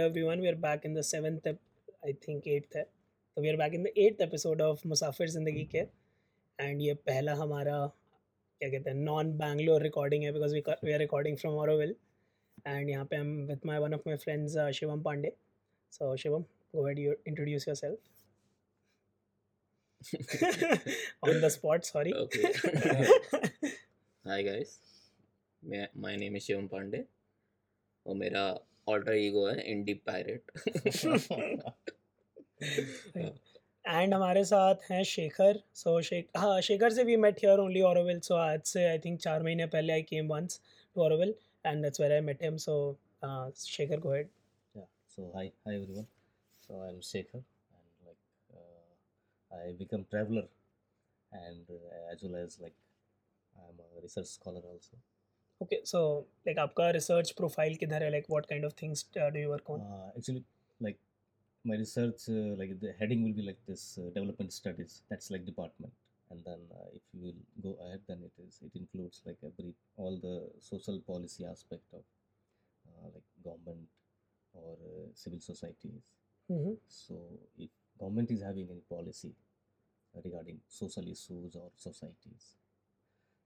Hello everyone. We are back in the seventh, ep- I think eighth है. So we are back in the eighth episode of मुसाफिर ज़िंदगी के and ये पहला हमारा क्या कहते हैं नॉन बैंगलोर रिकॉर्डिंग है because we we are recording from Auroville and यहाँ पे हम with my one of my friends Shivam Pande so Shivam go ahead you introduce your self on the spot sorry. Hi guys मैं my name is Shivam Pande और मेरा alter ego है indie pirate and हमारे साथ हैं Shekhar so Shekh हाँ शेखर से we met here only Auroville so आज से आई थिंक चार महीने पहले I came once to Auroville and that's where I met him so Shekhar go ahead. So hi, hi everyone. So I'm Shekhar, and like uh, I become traveler, and uh, as well as like I'm a research scholar also. okay so like aapka research profile kidhar like what kind of things uh, do you work on? Uh, actually like my research uh, like the heading will be like this development studies. That's like department. And then if you go ahead then it is it includes like every all the social policy aspect of like government or civil societies. Mm-hmm. So if government is having any policy regarding social issues or societies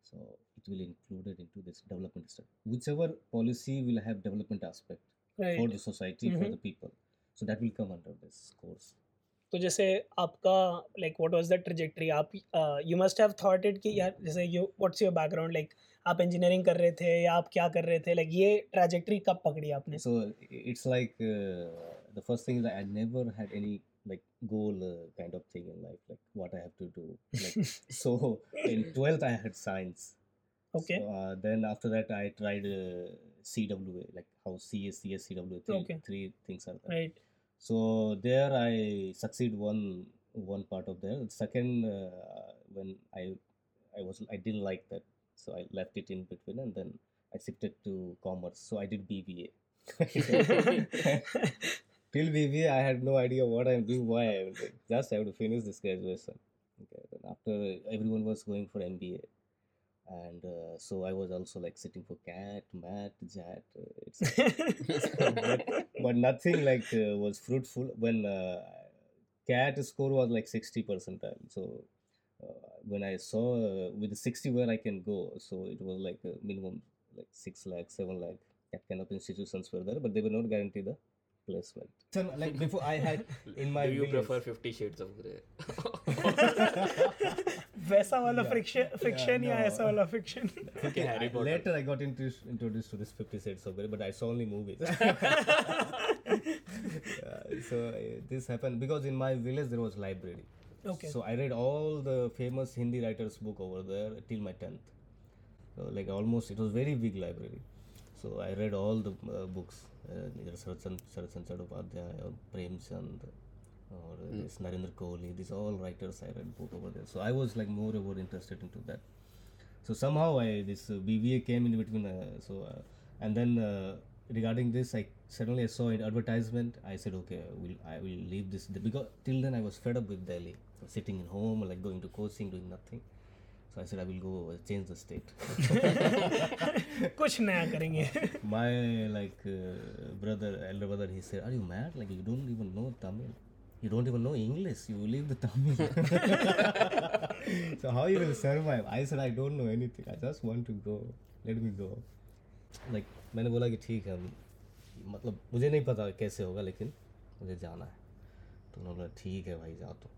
so it will include it into this development study. Whichever policy will have development aspect for right the society for Mhm. the people, so that will come under this course. तो जैसे आपका like what was the trajectory आप you must have thought it कि यार जैसे you what's your background like आप engineering कर रहे थे या आप क्या कर रहे थे लाइक ये ट्रेजेक्टरी कब पकड़ी आपने So i- it's like uh, the first thing is that like goal uh, kind of thing in life, like what I have to do. Like, so in 12th, I had science. Okay. So, uh, then after that, I tried uh, CWA, like how CS, CS, CWA, three, okay. three things are there. Right. So there I succeed one one part of there. Second, uh, when I I was I didn't like that, so I left it in between, and then I shifted to commerce. So I did BBA. Till BBA, I had no idea what I'm doing, why I'm doing. Just I have to finish this graduation. Okay. Then after everyone was going for MBA, and uh, so I was also like sitting for CAT, MAT, JAT. Uh, but, but nothing like uh, was fruitful when uh, CAT score was like 60 percentile. So uh, when I saw uh, with the 60 where I can go, so it was like minimum like 6 lakh, 7 lakh, that kind of institutions were there, but they were not guaranteed the placement. So like before I had in my do you village- prefer 50 shades of grey वैसा वाला friction friction या no. ऐसा वाला friction Okay, Harry I- Potter. later I got introduced, introduced to this Fifty Shades of Grey, but I saw only movies. Yeah, so uh, this happened because in my village there was library. Okay. So I read all the famous Hindi writers' book over there till my tenth. So like almost it was very big library. so I read all the uh, books, uh, either Sarachan Sarachan Chattopadhyay or Premchand or uh, this Narendra Kohli. These all writers I read book over there. So I was like more and more interested into that. So somehow I this uh, BBA came in between. Uh, so uh, and then uh, regarding this, I suddenly I saw an advertisement. I said, okay, I will I will leave this because till then I was fed up with Delhi, sitting in home like going to coaching, doing nothing. So I said I will go uh, change the state. कुछ नया करेंगे My like uh, brother, elder brother, he said, "Are you mad? Like you don't even know Tamil." You don't even know English. You leave the Tamil. so how you will survive? I said I don't know anything. I just want to go. Let me go. Like मैंने बोला कि ठीक है मतलब मुझे नहीं पता कैसे होगा लेकिन मुझे जाना है तो उन्होंने बोला ठीक है भाई जाओ तो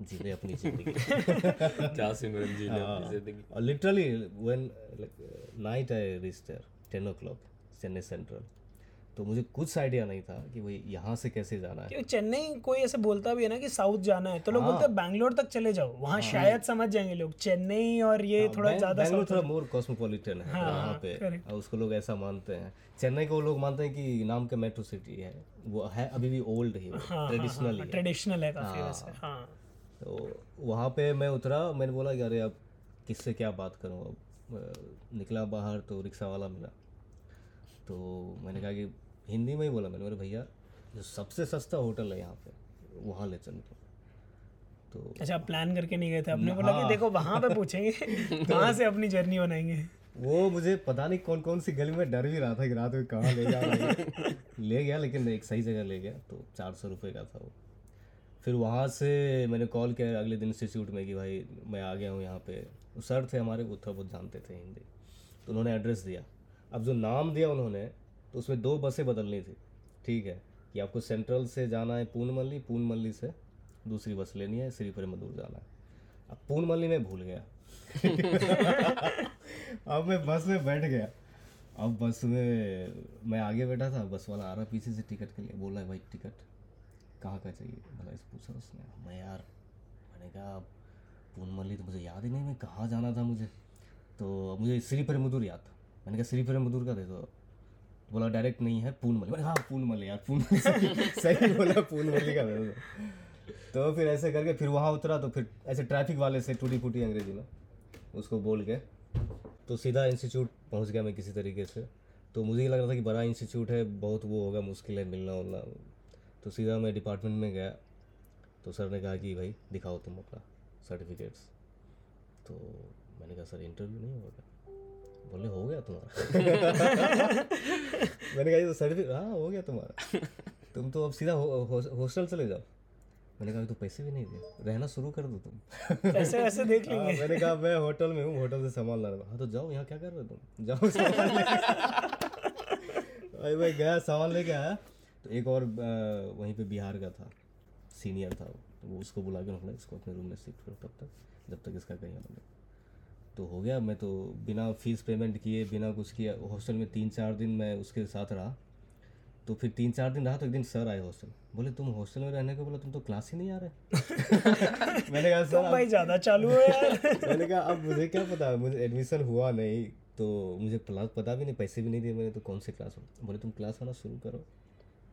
जी ले अपनी ज़िंदगी क्या सिमरन जी ने अपनी हाँ। ज़िंदगी literally when like uh, night I reached there 10 o'clock Chennai Central तो मुझे कुछ आइडिया नहीं था कि भाई यहाँ से कैसे जाना है। क्योंकि चेन्नई कोई ऐसे बोलता भी है ना कि साउथ जाना है तो लोग बोलते हैं बैंगलोर तक चले जाओ वहाँ शायद समझ जाएँगे लोग चेन्नई और ये थोड़ा ज़्यादा बैंगलोर थोड़ा मोर कॉस्मोपॉलिटन है। हाँ, वहाँ पे। और उसको लोग ऐसा मानते हैं। चेन्नई को लोग मानते हैं कि नाम के मेट्रो सिटी है। वो है अभी भी ओल्ड ही हाँ, ट्रेडिशनल ट्रेडिशनल है हाँ। तो वहाँ पे मैं उतरा मैंने बोला कि अरे अब किससे क्या बात करूँ? अब निकला बाहर तो रिक्शा वाला मिला। तो मैंने कहा कि हिंदी में ही बोला मैंने बोला भैया जो सबसे सस्ता होटल है यहाँ पे वहाँ ले चलते तो अच्छा प्लान करके नहीं गए थे? आपने बोला कि देखो वहाँ पे पूछेंगे। कहाँ से अपनी जर्नी बनाएँगे। वो मुझे पता नहीं कौन कौन सी गली में डर भी रहा था कि रात में कहाँ ले जा ले गया लेकिन एक सही जगह ले गया तो चार सौ रुपये का था वो। फिर वहाँ से मैंने कॉल किया अगले दिन इंस्टीट्यूट में कि भाई मैं आ गया हूँ यहाँ पे। वो सर थे हमारे वो थोड़ा बहुत जानते थे हिंदी। तो उन्होंने एड्रेस दिया। अब जो नाम दिया उन्होंने तो उसमें दो बसें बदलनी थी। ठीक है कि आपको सेंट्रल से जाना है पूनमल्ली पूनमल्ली से दूसरी बस लेनी है श्री मधुर जाना है। अब पूनमल्ली में भूल गया। अब मैं बस में बैठ गया। अब बस में मैं आगे बैठा था बस वाला आ रहा पीछे से टिकट के लिए। बोल रहा है भाई टिकट कहाँ का चाहिए? बोला इस पूछा उसने। मैं यार, मैंने कहा अब पूनमल्ली तो मुझे याद ही नहीं मैं कहाँ जाना था मुझे? तो मुझे श्री मधुर याद था। मैंने कहा, श्री मधुर का दे दो। तो बोला, डायरेक्ट नहीं है पूनमल्ली मैंने हाँ पूनमल्ली यार पूनमल्ली सही बोला पूनमल्ली का दे दो तो फिर ऐसे करके फिर वहाँ उतरा तो फिर ऐसे ट्रैफ़िक वाले से टूटी फूटी अंग्रेज़ी में उसको बोल के तो सीधा इंस्टीट्यूट पहुँच गया मैं किसी तरीके से। तो मुझे ये लग रहा था कि बड़ा इंस्टीट्यूट है, बहुत वो होगा, मुश्किल है मिलना उलना तो सीधा मैं डिपार्टमेंट में गया तो सर ने कहा कि भाई दिखाओ तुम अपना सर्टिफिकेट्स तो मैंने कहा सर इंटरव्यू नहीं होगा? बोले हो गया तुम्हारा। मैंने कहा ये तो सर्टिफिकेट हाँ हो गया तुम्हारा। तुम तो अब सीधा हॉस्टल चले जाओ। मैंने कहा तो पैसे भी नहीं दिए। रहना शुरू कर दो तुम। पैसे वैसे देख हाँ, लेंगे। मैंने कहा मैं होटल में हूँ होटल से सामान ला रहा हूँ। हाँ तो जाओ यहाँ क्या कर रहे हो तुम? जाओ सामान भाई मैं गया सामान लेके आया। तो एक और वहीं पे बिहार का था सीनियर था वो तो उसको बुला के रखना इसको अपने रूम में शिफ्ट करो तब तक जब तक इसका कहीं अलग तो हो गया मैं तो बिना फ़ीस पेमेंट किए बिना कुछ किए हॉस्टल में तीन चार दिन मैं उसके साथ रहा। तो फिर तीन चार दिन रहा तो एक दिन सर आए हॉस्टल बोले तुम हॉस्टल में रहने को बोला तुम तो क्लास ही नहीं आ रहे? मैंने कहा सर भाई ज़्यादा चालू है यार। मैंने कहा अब मुझे क्या पता मुझे एडमिशन हुआ नहीं तो मुझे क्लास पता भी नहीं पैसे भी नहीं दिए मैंने तो कौन से क्लास हो? बोले तुम क्लास आना शुरू करो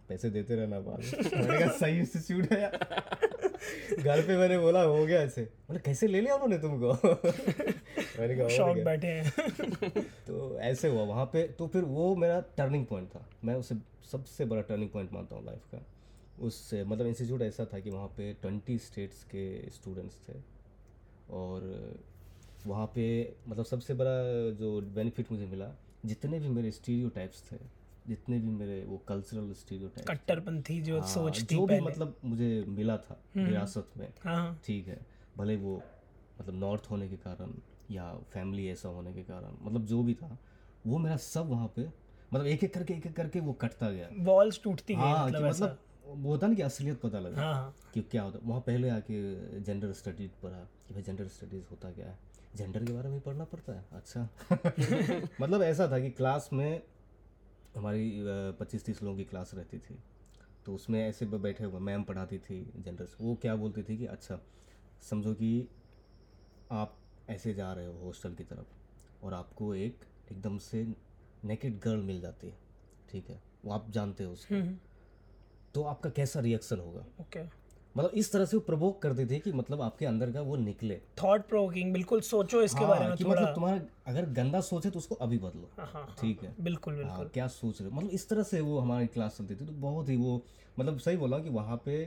पैसे देते रहना बाद मैंने कहा सही इंस्टीट्यूट है घर पे मैंने बोला हो गया ऐसे। बोले कैसे ले लिया उन्होंने तुमको? मैंने कहा शौक बैठे हैं। तो ऐसे हुआ वहाँ पे तो फिर वो मेरा टर्निंग पॉइंट था। मैं उसे सबसे बड़ा टर्निंग पॉइंट मानता हूँ लाइफ का। उससे मतलब इंस्टीट्यूट ऐसा था कि वहाँ पे ट्वेंटी स्टेट्स के स्टूडेंट्स थे। और वहाँ पे मतलब सबसे बड़ा जो बेनिफिट मुझे मिला जितने भी मेरे स्टीरियो थे जितने भी मेरे वो कल्चरल कट्टरपंथी जो सोच थी जो भी मतलब मुझे मिला था विरासत में हाँ। हाँ ठीक है भले वो मतलब नॉर्थ होने के कारण या फैमिली ऐसा होने के कारण मतलब जो भी था वो मेरा सब वहाँ पे मतलब एक एक करके एक एक करके वो कटता गया। वॉल्स टूटती गई हाँ कि मतलब मतलब वो होता ना कि असलियत पता लगा हाँ हाँ। कि क्या होता वहाँ पहले आके जेंडर स्टडीज़ पढ़ा कि भाई जेंडर स्टडीज़ होता क्या है? जेंडर के बारे में पढ़ना पड़ता है अच्छा। मतलब ऐसा था कि क्लास में हमारी पच्चीस तीस लोगों की क्लास रहती थी। तो उसमें ऐसे बैठे हुए मैम पढ़ाती थी जनरल वो क्या बोलती थी कि अच्छा समझो कि आप ऐसे जा रहे हो हॉस्टल की तरफ़ और आपको एक एकदम से नेकेड गर्ल मिल जाती है ठीक है? वो आप जानते हो उसको। हम्म। तो आपका कैसा रिएक्शन होगा? ओके मतलब इस तरह से वो प्रवोक करते थे कि मतलब आपके अंदर का वो निकले। थॉट प्रोवोकिंग बिल्कुल सोचो इसके हाँ, बारे में कि थोड़ा। मतलब तुम्हारा अगर गंदा सोच है तो उसको अभी बदलो। ठीक हाँ हाँ, ठीक है? बिल्कुल बिल्कुल हाँ क्या सोच रहे हो? मतलब इस तरह से वो हमारी क्लास चलती थी तो बहुत ही वो मतलब सही बोला कि वहाँ पे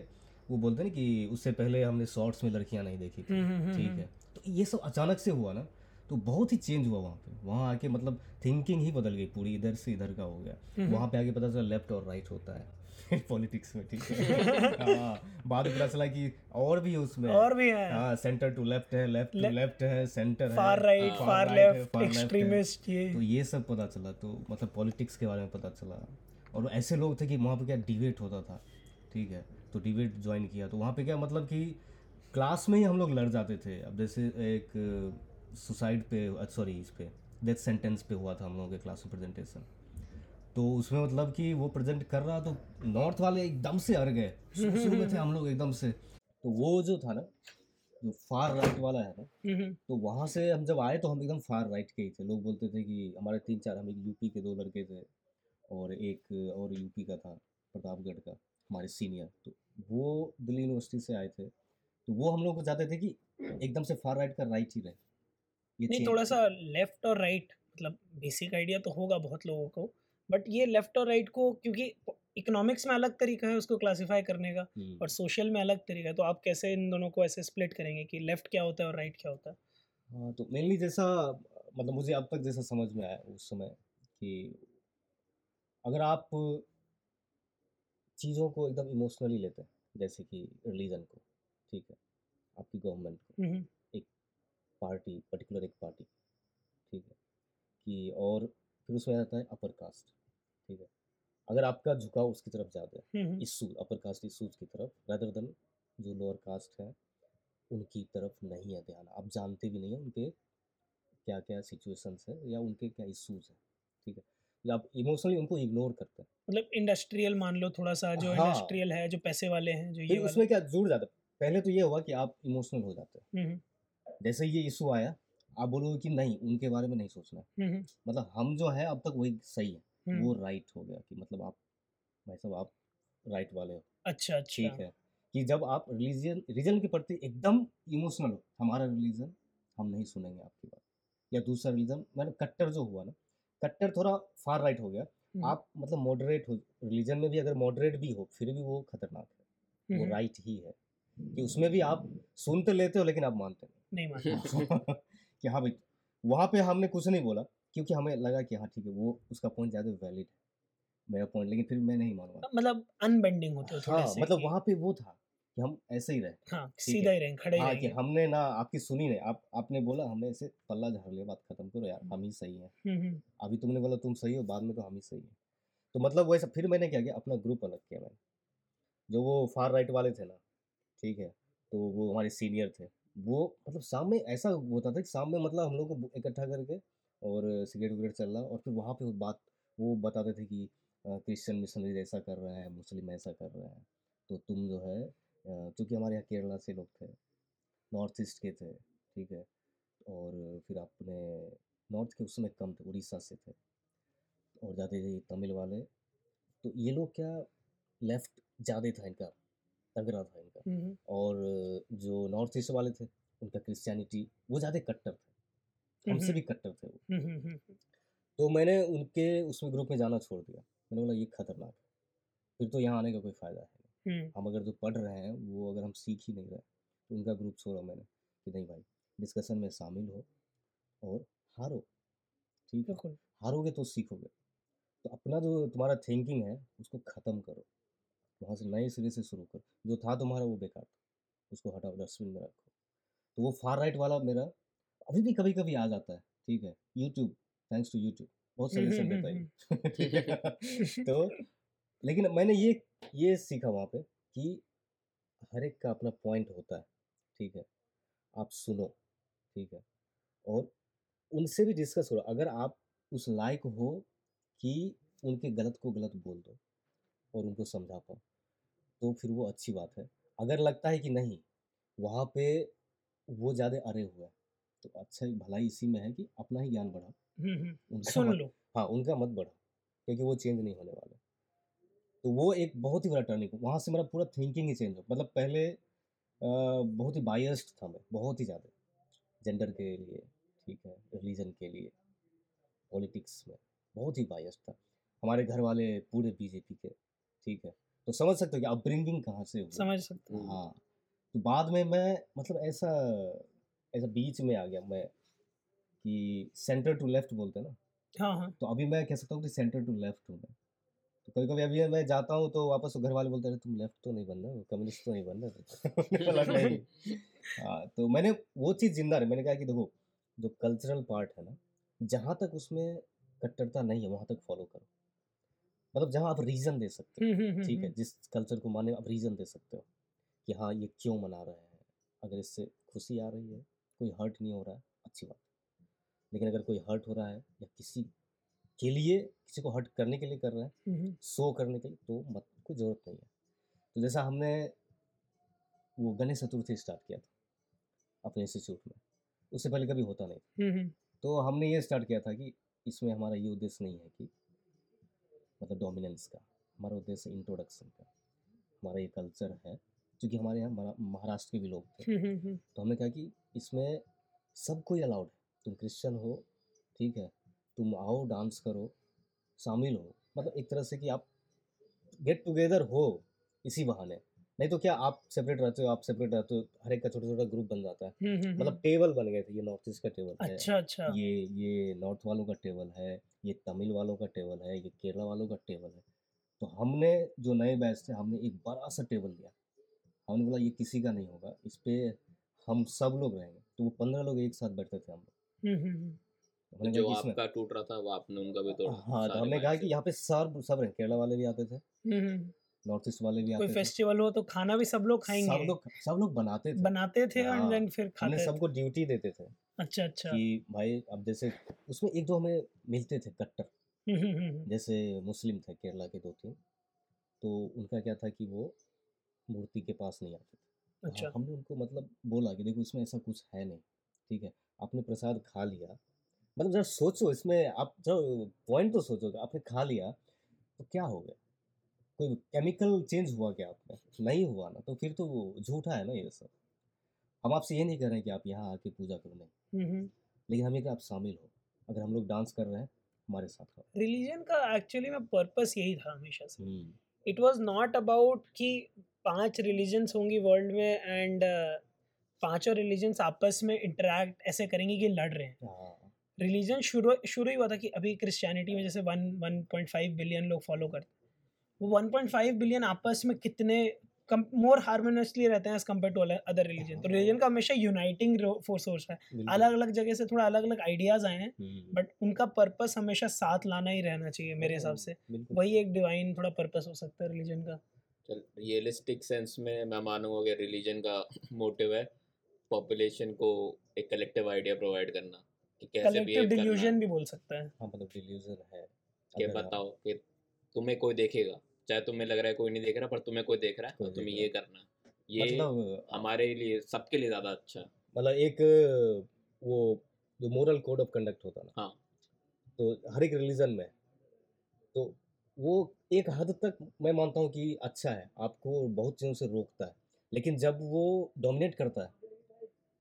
वो बोलते ना कि उससे पहले हमने शॉर्ट्स में लड़कियाँ नहीं देखी थी। हम्म, ठीक है? तो ये सब अचानक से हुआ ना? तो बहुत ही चेंज हुआ वहाँ पे। वहाँ आके मतलब थिंकिंग ही बदल गई पूरी इधर से इधर का हो गया। वहाँ पे आके पता चला लेफ़्ट और राइट होता है। पॉलिटिक्स में ठीक है? हाँ बाद में पता चला कि और भी उसमें। और भी है। हाँ सेंटर टू लेफ़्ट है लेफ़्ट टू लेफ़्ट है सेंटर है। Far right far left. Extremist ये। तो ये सब पता चला तो मतलब पॉलिटिक्स के बारे में पता चला। और ऐसे लोग थे कि वहाँ पे क्या डिबेट होता था ठीक है? तो डिबेट ज्वाइन किया। तो वहाँ पे क्या मतलब कि क्लास में ही हम लोग लड़ जाते थे। अब जैसे एक सुसाइड पे सॉरी इस पे डेथ सेंटेंस पे हुआ था हम लोगों के क्लास में प्रेजेंटेशन तो उसमें मतलब कि वो प्रेजेंट कर रहा तो नॉर्थ वाले एकदम से हर गए। शुरू में थे हम लोग एकदम से। तो वो जो था ना जो फार राइट वाला है ना हम्म, तो वहाँ से हम जब आए तो हम एकदम फार राइट के ही थे। लोग बोलते थे कि हमारे तीन चार हम एक यूपी के दो लड़के थे और एक और यूपी का था प्रतापगढ़ का हमारे सीनियर तो वो दिल्ली यूनिवर्सिटी से आए थे। तो वो हम लोग को चाहते थे कि एकदम से फार राइट का राइट ही रहे। नहीं थोड़ा सा लेफ़्ट और राइट मतलब बेसिक आइडिया तो होगा बहुत लोगों को बट ये लेफ़्ट और राइट को क्योंकि इकोनॉमिक्स में अलग तरीका है उसको क्लासिफाई करने का हम्म, और सोशल में अलग तरीका है तो आप कैसे इन दोनों को ऐसे स्प्लिट करेंगे कि लेफ़्ट क्या होता है और राइट क्या होता है? हाँ तो मेनली जैसा मतलब मुझे अब तक जैसा समझ में आया उस समय कि अगर आप चीज़ों को एकदम इमोशनली लेते हैं जैसे कि रिलीजन को ठीक है आपकी गवर्नमेंट को। हम्म, पार्टी पर्टिकुलर एक पार्टी ठीक है? कि और फिर उसमें आता है अपर कास्ट ठीक है? अगर आपका झुकाव उसकी तरफ़ ज़्यादा है hmm, issue upper caste issues की तरफ़ रादर देन जो लोअर कास्ट है उनकी तरफ़ नहीं है ध्यान। आप जानते भी नहीं है उनके क्या क्या सिचुएशंस है या उनके क्या इशूज हैं ठीक है? तो आप इमोशनली उनको इग्नोर करते हैं। मतलब इंडस्ट्रियल मान लो थोड़ा सा जो हाँ। इंडस्ट्रियल है जो पैसे वाले हैं जो ये उसमें क्या जुड़ जाता है पहले तो ये हुआ कि आप इमोशनल हो जाते हैं। हम्म, जैसे ही ये इशू आया आप बोलोगे कि नहीं उनके बारे में नहीं सोचना। है हम्म, हम्म, मतलब हम जो है अब तक वही सही है। हम्म, वो राइट हो गया कि मतलब आप भाई साहब आप राइट वाले हो। अच्छा अच्छा। ठीक है। कि जब आप रिलीजन रिलीजन के प्रति एकदम इमोशनल हो हमारा रिलीजन हम नहीं सुनेंगे आपकी बात। या दूसरा रिलीजन मैंने कट्टर जो हुआ ना कट्टर थोड़ा फार राइट हो गया। आप मतलब मॉडरेट हो रिलीजन में भी अगर मॉडरेट भी हो फिर भी वो खतरनाक है। वो राइट ही है। कि उसमें भी आप सुन तो लेते हो लेकिन आप मानते नहीं। नहीं कि हाँ भाई वहाँ पे हमने कुछ नहीं बोला क्योंकि हमें लगा कि हाँ ठीक है वो उसका पॉइंट ज़्यादा वैलिड है मेरा पॉइंट लेकिन फिर मैं नहीं मानूँगा। मतलब अनबेंडिंग होते हो थोड़े हाँ से मतलब वहाँ पे वो था कि हम ऐसे ही रहे। हाँ सीधा ही? रहेंगे खड़े हाँ कि हमने ना आपकी सुनी नहीं आप आपने बोला हमने ऐसे पल्ला झाड़ लिया बात खत्म करो यार हम ही सही है। हम्म, हम्म, अभी तुमने बोला तुम सही हो बाद में तो हम ही सही है। तो मतलब वैसा फिर मैंने क्या किया अपना ग्रुप अलग किया मैंने। जो वो फार राइट वाले थे ना ठीक है तो वो हमारे सीनियर थे। वो मतलब शाम में ऐसा होता था कि शाम में मतलब हम लोग को इकट्ठा करके और सिगरेट विगरेट चल रहा और फिर वहाँ पे बात, वो बताते थे कि क्रिश्चियन, मिशनरीज ऐसा कर रहे हैं, मुस्लिम ऐसा कर रहे हैं। तो तुम जो है क्योंकि हमारे यहाँ केरला से लोग थे, नॉर्थ ईस्ट के थे, ठीक है, और फिर अपने नॉर्थ के उसमें कम थे, उड़ीसा से थे और ज़्यादा थे तमिल वाले। तो ये लोग क्या, लेफ़्ट ज़्यादा था इनका। तगड़ा था इनका। हम्म, और जो नॉर्थ ईस्ट वाले थे उनका क्रिश्चियनिटी वो ज़्यादा कट्टर थे। हमसे हम्म, भी कट्टर थे वो। हम्म, तो मैंने उनके उसमें ग्रुप में जाना छोड़ दिया। मैंने बोला ये खतरनाक है। फिर तो यहाँ आने का कोई फ़ायदा है नहीं। हम अगर जो पढ़ रहे हैं वो अगर हम सीख ही नहीं रहे तो उनका ग्रुप छोड़ा मैंने कि नहीं भाई डिस्कशन में शामिल हो और हारो। ठीक है? हारोगे तो सीखोगे। तो अपना जो तुम्हारा थिंकिंग है उसको ख़त्म करो। वहाँ से नए सिरे से शुरू करो जो था तुम्हारा वो बेकार था उसको हटाओ डस्टबिन में रखो। तो वो फार राइट वाला मेरा अभी भी कभी कभी आ जाता है ठीक है यूट्यूब थैंक्स टू यूट्यूब बहुत सजेशन देता हम्म, है तो लेकिन मैंने ये ये सीखा वहाँ पे कि हर एक का अपना पॉइंट होता है ठीक है आप सुनो ठीक है और उनसे भी डिस्कस करो अगर आप उस लायक हो कि उनके गलत को गलत बोल दो और उनको समझा पाओ तो फिर वो अच्छी बात है। अगर लगता है कि नहीं वहाँ पे वो ज़्यादा अरे हुआ है तो अच्छा भलाई इसी में है कि अपना ही ज्ञान बढ़ाओ। सुन लो। हाँ उनका मत बढ़ाओ क्योंकि वो चेंज नहीं होने वाले। तो वो एक बहुत ही बड़ा टर्निंग वहाँ से मेरा पूरा थिंकिंग ही चेंज हो मतलब पहले अ, बहुत ही बायस्ड था मैं बहुत ही ज़्यादा जेंडर के लिए ठीक है रिलीजन के लिए पॉलिटिक्स में बहुत ही बायस्ड था। हमारे घर वाले पूरे बीजेपी के ठीक है। तो समझ सकते हो कि अपब्रिंगिंग कहाँ से हुई। समझ सकते हो। हाँ। तो बाद में मैं मतलब ऐसा ऐसा बीच में आ गया मैं कि सेंटर टू लेफ़्ट बोलते हैं ना? हाँ हाँ। तो अभी मैं कह सकता हूँ कि सेंटर टू लेफ़्ट हूँ मैं। तो कभी कभी अभी मैं जाता हूँ तो वापस घर वाले बोलते हैं तुम लेफ़्ट तो नहीं बन रहे कम्युनिस्ट तो नहीं बन रहे नहीं हाँ तो मैंने वो चीज़ ज़िंदा रही। मैंने कहा कि देखो जो कल्चरल पार्ट है ना जहाँ तक उसमें कट्टरता नहीं है वहाँ तक फॉलो करो। मतलब जहाँ आप रीज़न दे सकते हो ठीक है जिस कल्चर को माने आप रीज़न दे सकते हो कि हाँ ये क्यों मना रहे हैं? अगर इससे खुशी आ रही है कोई हर्ट नहीं हो रहा है अच्छी बात। लेकिन अगर कोई हर्ट हो रहा है या किसी के लिए किसी को हर्ट करने के लिए कर रहा है शो करने के लिए तो मत कोई ज़रूरत नहीं है। तो जैसा हमने वो गणेश चतुर्थी स्टार्ट किया था अपने इंस्टीट्यूट में उससे पहले कभी होता नहीं तो हमने ये स्टार्ट किया था कि इसमें हमारा ये उद्देश्य नहीं है कि मतलब डोमिनेंस का हमारा उद्देश्य इंट्रोडक्शन का। हमारा ये कल्चर है क्योंकि हमारे यहाँ महाराष्ट्र के भी लोग थे। हम्म, हम्म, हम्म, तो हमने कहा कि इसमें सब कोई अलाउड है। तुम क्रिश्चियन हो ठीक है? तुम आओ डांस करो शामिल हो। मतलब एक तरह से कि आप गेट टुगेदर हो इसी बहाने। नहीं तो क्या आप सेपरेट रहते हो आप सेपरेट रहते हो हर एक का छोटा छोटा ग्रुप बन जाता है। हम्म, हम्म, मतलब हम्म। टेबल बन गए थे ये नॉर्थ ईस्ट का टेबल है अच्छा अच्छा। ये ये नॉर्थ वालों का टेबल है ये तमिल वालों का टेबल है ये केरला वालों का टेबल है। तो हमने जो नए बैच थे हमने एक बड़ा सा टेबल लिया हमने बोला ये किसी का नहीं होगा इस पे हम सब लोग रहेंगे। तो वो पंद्रह लोग एक साथ बैठते थे हम लोग। हम्म, हम्म, हम्म। हमने जो कहा कि आपका टूट रहा था वो आपने उनका भी तोड़ा हाँ तो हमने कहा कि यहाँ पे सब सब रहे केरला वाले भी आते थे। हम्म, हम्म। नॉर्थ ईस्ट वाले भी कोई आते थे। फेस्टिवल हो तो खाना भी सब लोग खाएँगे। सब लोग सब लोग बनाते थे। बनाते थे एंड हाँ, देन फिर हमने खाते थे। सबको ड्यूटी देते थे अच्छा अच्छा। कि भाई अब जैसे उसमें एक दो हमें मिलते थे कट्टर। हम्म, हम्म, हम्म। जैसे मुस्लिम थे केरला के दो तीन। तो उनका क्या था कि वो मूर्ति के पास नहीं आते थे। तो अच्छा। हमने उनको मतलब बोला कि देखो इसमें ऐसा कुछ है नहीं ठीक है। आपने प्रसाद खा लिया। मतलब जरा सोचो इसमें आप जरा पॉइंट तो सोचोगे आपने खा लिया तो क्या हो गया? कोई केमिकल चेंज हुआ क्या आप में? नहीं हुआ ना तो फिर तो झूठा है ना ये सब। हम आपसे ये नहीं कर रहे हैं कि आप यहाँ आके पूजा करो नहीं। हम्म, हम्म। लेकिन हम कि आप शामिल हो अगर हम लोग डांस कर रहे हैं हमारे साथ हो रिलीजन का एक्चुअली में पर्पस यही था हमेशा से। इट वाज नॉट अबाउट कि पाँच रिलीजन्स होंगी वर्ल्ड में एंड पाँचों रिलीजन्स आपस में इंटरेक्ट ऐसे करेंगे कि लड़ रहे हैं। हाँ। रिलीजन शुरू शुरू ही हुआ था कि अभी क्रिश्चियनिटी में जैसे one one point five billion लोग फॉलो करते हैं। वो वन पॉइंट फाइव बिलियन आपस में कितने मोर हार्मोनियसली रहते हैं as compare to other religion तो रिलीजन का हमेशा यूनाइटिंग फोर्स सोर्स है। अलग अलग जगह से थोड़ा अलग अलग आइडियाज़ आए हैं हम्म, बट उनका पर्पस हमेशा साथ लाना ही रहना चाहिए मेरे हिसाब से। वही एक डिवाइन थोड़ा पर्पस हो सकता है रिलीजन का। चल रियलिस्टिक सेंस में मैं मानूँगा कि रिलीजन का मोटिव है पॉपुलेशन को एक कलेक्टिव आइडिया प्रोवाइड करना कि कैसे कलेक्टिव बिहेव डिल्यूजन भी बोल सकता है। हाँ मतलब डिल्यूजन है। कि बताओ? कि तुम्हें कोई देखेगा चाहे तुम्हें लग रहा है कोई नहीं देख रहा पर तुम्हें कोई देख रहा है और तुम्हें ये करना। ये मतलब हमारे लिए सबके लिए ज़्यादा अच्छा। मतलब एक वो जो मोरल कोड ऑफ़ कंडक्ट होता है ना हाँ। तो हर एक रिलीजन में तो वो एक हद तक मैं मानता हूँ कि अच्छा है आपको बहुत चीज़ों से रोकता है लेकिन जब वो डोमिनेट करता है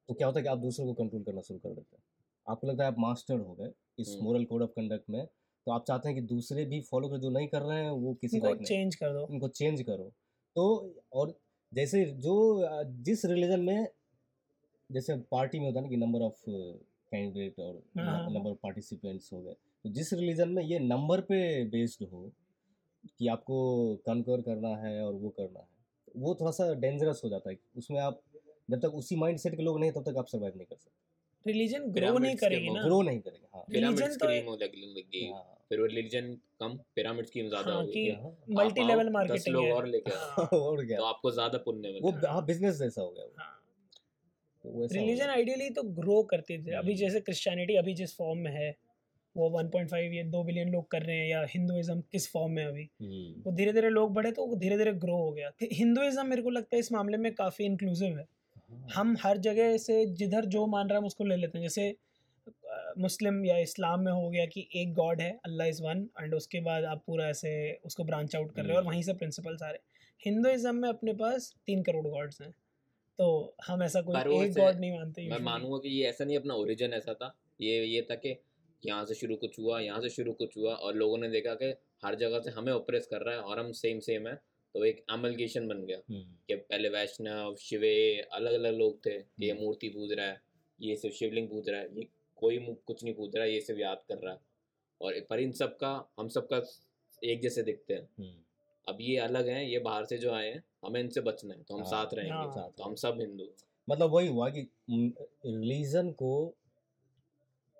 तो क्या होता है कि आप दूसरों को कंट्रोल करना शुरू कर देते हैं। आपको लगता है आप मास्टर हो गए इस। मोरल कोड ऑफ़ कंडक्ट में तो आप चाहते हैं कि दूसरे भी फॉलो कर जो नहीं कर रहे हैं वो किसी को चेंज कर दो। उनको चेंज करो। तो और जैसे जो जिस रिलीजन में जैसे पार्टी में होता है ना कि नंबर ऑफ़ कैंडिडेट और। नंबर ऑफ़ पार्टिसिपेंट्स हो। गए। तो जिस रिलीजन में ये नंबर पे बेस्ड हो कि आपको कनकर करना है और वो करना है वो थोड़ा सा डेंजरस हो जाता है। उसमें आप जब तक उसी माइंड सेट के लोग नहीं तब तक आप सर्वाइव नहीं कर सकते। रिलीजन ग्रो नहीं करेगी ना। ग्रो नहीं करेंगे हाँ। Religion तो स्कीम हो लगी लगी हाँ। फिर वो रिलीजन कम पिरामिड स्कीम ज़्यादा हाँ, होगी हाँ, मल्टी लेवल आओ, दस मार्केटिंग लोग और लेके हाँ, और क्या। तो आपको ज़्यादा पुण्य मिलेगा वो हाँ। बिज़नेस जैसा हो गया वो। हाँ। तो रिलीजन आइडियली तो ग्रो करते थे। अभी हम्म। जैसे क्रिश्चियनिटी अभी जिस फॉर्म में है वो 1.5 या दो बिलियन लोग कर रहे हैं या हिंदुइज्म किस फॉर्म में अभी? हम्म, वो धीरे धीरे लोग बढ़े तो धीरे धीरे ग्रो हो गया। हिंदुइज्म मेरे को लगता है इस मामले में काफ़ी इंक्लूसिव है। हाँ, हम हर जगह से जिधर जो मान रहा है हम उसको ले लेते हैं। जैसे मुस्लिम या इस्लाम में हो गया कि एक गॉड है अल्लाह इज़ वन एंड उसके बाद आप पूरा ऐसे उसको ब्रांच आउट कर रहे हो और हम्म। वहीं से प्रिंसिपल सारे हिंदुइज्म में अपने पास तीन करोड़ गॉड्स हैं। तो हम ऐसा कोई एक गॉड नहीं मानते मैं मानूँगा कि ये ऐसा नहीं अपना ओरिजिन ऐसा था। ये ये था कि यहाँ से शुरू कुछ हुआ यहाँ से शुरू कुछ हुआ और लोगों ने देखा कि हर जगह से हमें ऑपरेस कर रहा है और हम सेम सेम है। तो एक अमलगेशन बन गया हम्म, कि पहले वैष्णव शिवे अलग अलग लोग थे कि ये हम्म। मूर्ति पूज रहा है ये सिर्फ़ शिवलिंग पूज रहा है ये कोई कुछ नहीं पूज रहा ये सिर्फ़ याद कर रहा। है और पर इन सब का हम सबका एक जैसे दिखते हैं। हम्म, अब ये अलग हैं ये बाहर से जो आए हैं हमें इनसे बचना है तो हम हाँ, साथ रहेंगे। हाँ। साथ तो हम सब हिंदू। मतलब वही हुआ कि रिलीजन को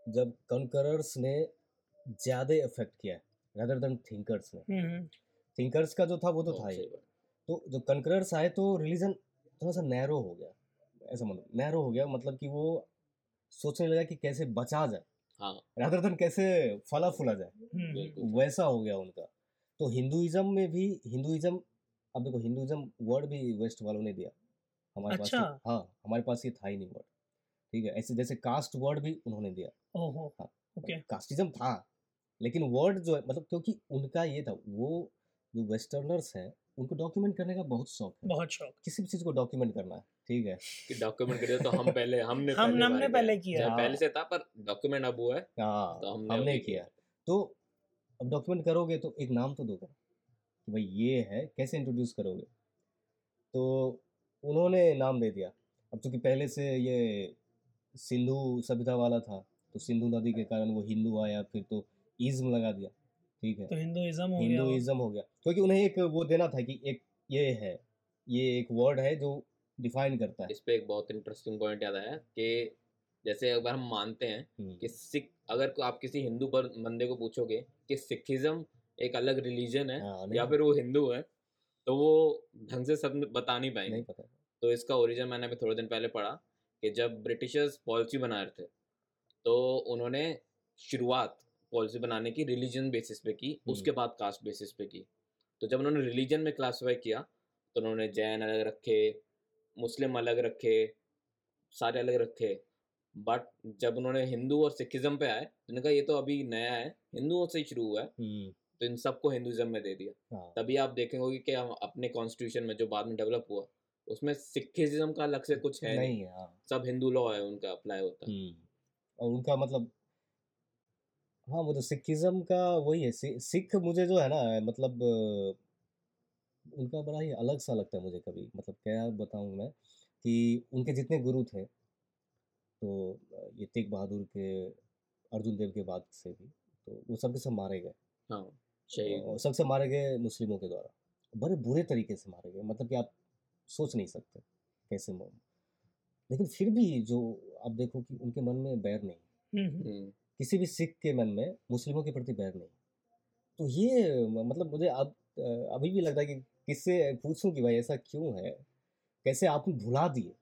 जब कंकरर्स ने ज़्यादा इफ़ेक्ट किया rather than थिंकर्स ने। हम्म, हम्म, थिंकर्स का जो था वो तो था ही। तो जब कंकरर्स आए तो रिलीजन थोड़ा सा नैरो हो गया। ऐसा मतलब नैरो हो गया मतलब कि वो सोचने लगा कि कैसे बचा जाए। हाँ। Rather than कैसे फला फूला जाए। हम्म, वैसा हो गया उनका। तो हिंदुइज्म में भी हिंदुइज्म अब देखो हिंदुइज्म वर्ड भी वेस्ट वालों ने दिया। हमारे पास अच्छा। तो- हाँ हमारे पास ये था ही नहीं वर्ड ठीक है ऐसे जैसे कास्ट वर्ड भी उन्होंने दिया। ओहो हाँ, ओके। कास्टिज्म था लेकिन वर्ड जो है मतलब क्योंकि उनका ये था वो जो वेस्टर्नर्स हैं उनको डॉक्यूमेंट करने का बहुत शौक है। बहुत शौक। किसी भी चीज़ को डॉक्यूमेंट करना है। ठीक है। कि डॉक्यूमेंट करिए तो हम पहले हमने हम- पहले हमने पहले किया। हाँ। पहले से था पर डॉक्यूमेंट अब हुआ है हाँ तो हमने हमने किया। तो अब डॉक्यूमेंट करोगे तो एक नाम तो दोगे कि भाई ये है कैसे इंट्रोड्यूस करोगे? तो उन्होंने नाम दे दिया। अब चूँकि पहले से ये सिंधु सभ्यता वाला था तो सिंधु नदी के कारण वो हिंदू आया फिर तो इज्म लगा दिया ठीक है। तो हिंदुइज्म हो गया। हिंदुइज्म हो गया। क्योंकि उन्हें एक वो देना था कि एक ये है ये एक वर्ड है जो डिफाइन करता है। इस पे एक बहुत इंटरेस्टिंग पॉइंट याद आया कि जैसे अगर हम मानते हैं हम्म, कि सिख अगर आप किसी हिंदू पर बंदे को पूछोगे कि सिखिज्म एक अलग रिलीजन है हाँ, या फिर वो हिंदू है तो वो ढंग से सब बता नहीं पाएँगे। नहीं पता। तो इसका ओरिजिन मैंने अभी थोड़े दिन पहले पढ़ा कि जब ब्रिटिशर्स पॉलिसी बना रहे थे तो उन्होंने शुरुआत पॉलिसी बनाने की रिलीजन बेसिस पे की उसके बाद कास्ट बेसिस पे की। तो जब उन्होंने रिलीजन में क्लासीफाई किया तो उन्होंने जैन अलग रखे मुस्लिम अलग रखे सारे अलग रखे। बट जब उन्होंने हिंदू और सिखिज्म पे आए तो उन्होंने कहा ये तो अभी नया है हिंदुओं से ही शुरू हुआ है। हम्म, तो इन सबको हिंदुइज्म में दे दिया। हाँ, तभी आप देखेंगे कि हम अपने कॉन्स्टिट्यूशन में जो बाद में डेवलप हुआ उसमें सिखिज्म का अलग से कुछ है नहीं नहीं। है हाँ। सब हिंदू लॉ है उनका अप्लाई होता है। हम्म, और उनका मतलब हाँ वो तो सिखिज्म का वही है। सिख मुझे जो है ना मतलब उनका बड़ा ही अलग सा लगता है मुझे कभी। मतलब क्या बताऊँ मैं कि उनके जितने गुरु थे तो ये तेग बहादुर के अर्जुन देव के बाद से भी तो वो सब के सब मारे गए। हाँ सबसे मारे गए मुस्लिमों के द्वारा। बड़े बुरे तरीके से मारे गए मतलब कि आप सोच नहीं सकते कैसे लेकिन फिर भी जो आप देखो कि उनके मन में बैर नहीं। किसी भी सिख के मन में मुस्लिमों के प्रति बैर नहीं। तो ये मतलब मुझे अब अभी भी लगता है कि किससे पूछूँ कि भाई ऐसा क्यों है? कैसे आपने भुला दिए?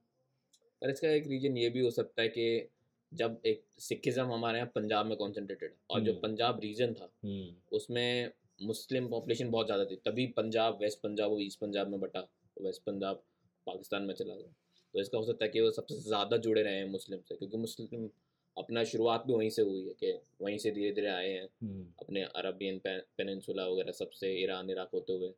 पर इसका एक रीजन ये भी हो सकता है कि जब एक सिखिज्म हमारे यहाँ पंजाब में कॉन्सेंट्रेटेड और जो हम्म। पंजाब रीजन था उसमें मुस्लिम पॉपुलेशन बहुत ज़्यादा थी। तभी पंजाब वेस्ट पंजाब और ईस्ट पंजाब में बटा वेस्ट पंजाब पाकिस्तान में चला गया। तो इसका हो सकता है कि वो सबसे ज़्यादा जुड़े रहे हैं मुस्लिम से क्योंकि मुस्लिम अपना शुरुआत भी वहीं से हुई है कि वहीं से धीरे धीरे आए हैं हम्म। अपने अरबियन पेनिनसुला वगैरह सबसे ईरान इराक होते हुए।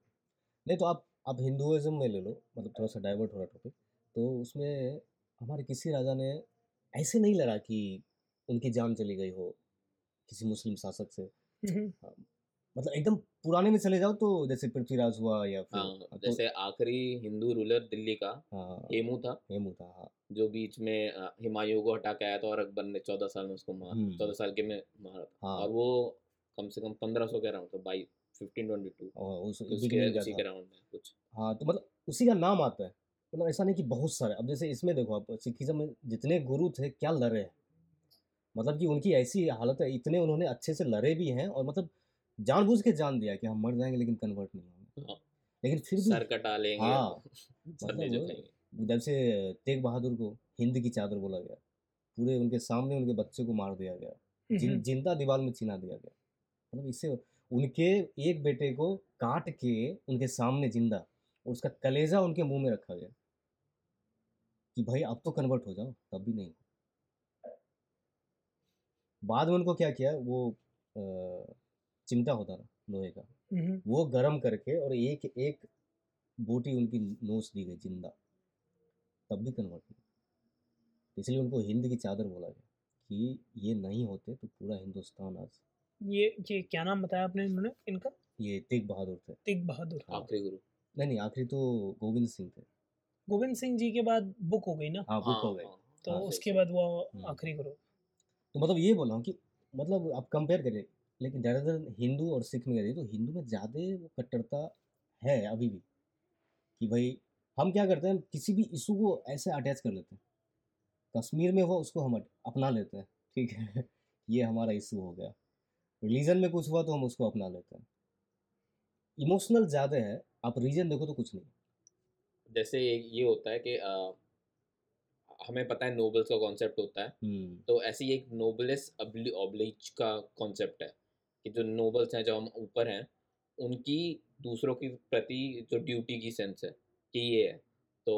नहीं तो आप आप हिंदुइज्म में ले लो मतलब थोड़ा सा डाइवर्ट हो रहा टॉपिक तो उसमें हमारे किसी राजा ने ऐसे नहीं लड़ा कि उनकी जान चली गई हो किसी मुस्लिम शासक से। हम्म, मतलब एकदम पुराने में चले जाओ तो जैसे पृथ्वीराज हुआ या फिर हाँ तो, जैसे आखिरी हिंदू रूलर दिल्ली का हाँ हेमू था। हेमू था हाँ। जो बीच में हुमायूं को हटा के आया था और अकबर ने चौदह साल में उसको मारा। चौदह साल के में मारा था। हाँ। और वो कम से कम पंद्रह सौ के अराउंड था बाई फिफ्टीन ट्वेंटी टू उस का अराउंड कुछ। हाँ तो मतलब उसी का नाम आता है। मतलब ऐसा नहीं कि बहुत सारे। अब जैसे इसमें देखो आप सिखिज्म में जितने गुरु थे क्या लड़े हैं? मतलब कि उनकी ऐसी हालत है इतने उन्होंने अच्छे से लड़े भी हैं और मतलब जानबूझ के जान दिया कि हम मर जाएँगे लेकिन कन्वर्ट नहीं होंगे। हाँ, लेकिन फिर भी सर कटा लेंगे। हाँ, मतलब जब से तेग बहादुर को हिंद की चादर बोला गया पूरे उनके सामने उनके बच्चे को मार दिया गया हम्म, ज़िंदा दीवार में चिना दिया गया। मतलब इससे उनके एक बेटे को काट के उनके सामने ज़िंदा और उसका कलेजा उनके मुँह में रखा गया कि भाई अब तो कन्वर्ट हो जाओ तब भी नहीं। बाद में उनको क्या किया वो चिमटा होता था लोहे का हम्म, वो गरम करके और एक एक बोटी उनकी नोच दी गई ज़िंदा तब भी कन्वर्ट नहीं इसलिए उनको हिंद की चादर बोला गया कि ये नहीं होते तो पूरा हिंदुस्तान आज ये ये क्या नाम बताया आपने इन्होंने? इनका? ये तेग बहादुर थे। तेग बहादुर। हाँ। आखिरी गुरु। नहीं नहीं आखिरी तो गोविंद सिंह थे। गोविंद सिंह जी के बाद बुक हो गई ना? हाँ बुक हो गए हाँ, तो हाँ, उसके बाद वो हम्म। आखिरी गुरु। तो मतलब ये बोल रहा हूँ कि मतलब आप कंपेयर करें लेकिन ज़्यादातर हिंदू और सिख में करिए तो हिंदू में ज़्यादा वो कट्टरता है अभी भी कि भाई हम क्या करते हैं किसी भी इशू को ऐसे अटैच कर लेते हैं। कश्मीर में हुआ उसको हम अपना लेते हैं। ठीक है? ये हमारा इशू हो गया। रिलीजन में कुछ हुआ तो हम उसको अपना लेते हैं। इमोशनल ज़्यादा है आप रीजन देखो तो कुछ नहीं। जैसे ये होता है कि अ, हमें पता है नोबल्स का कॉन्सेप्ट होता है। हम्म। तो ऐसी एक नोबलेस ऑब्लिच का कॉन्सेप्ट है कि जो नोबल्स हैं जो हम ऊपर हैं उनकी दूसरों के प्रति जो ड्यूटी की सेंस है कि ये है। तो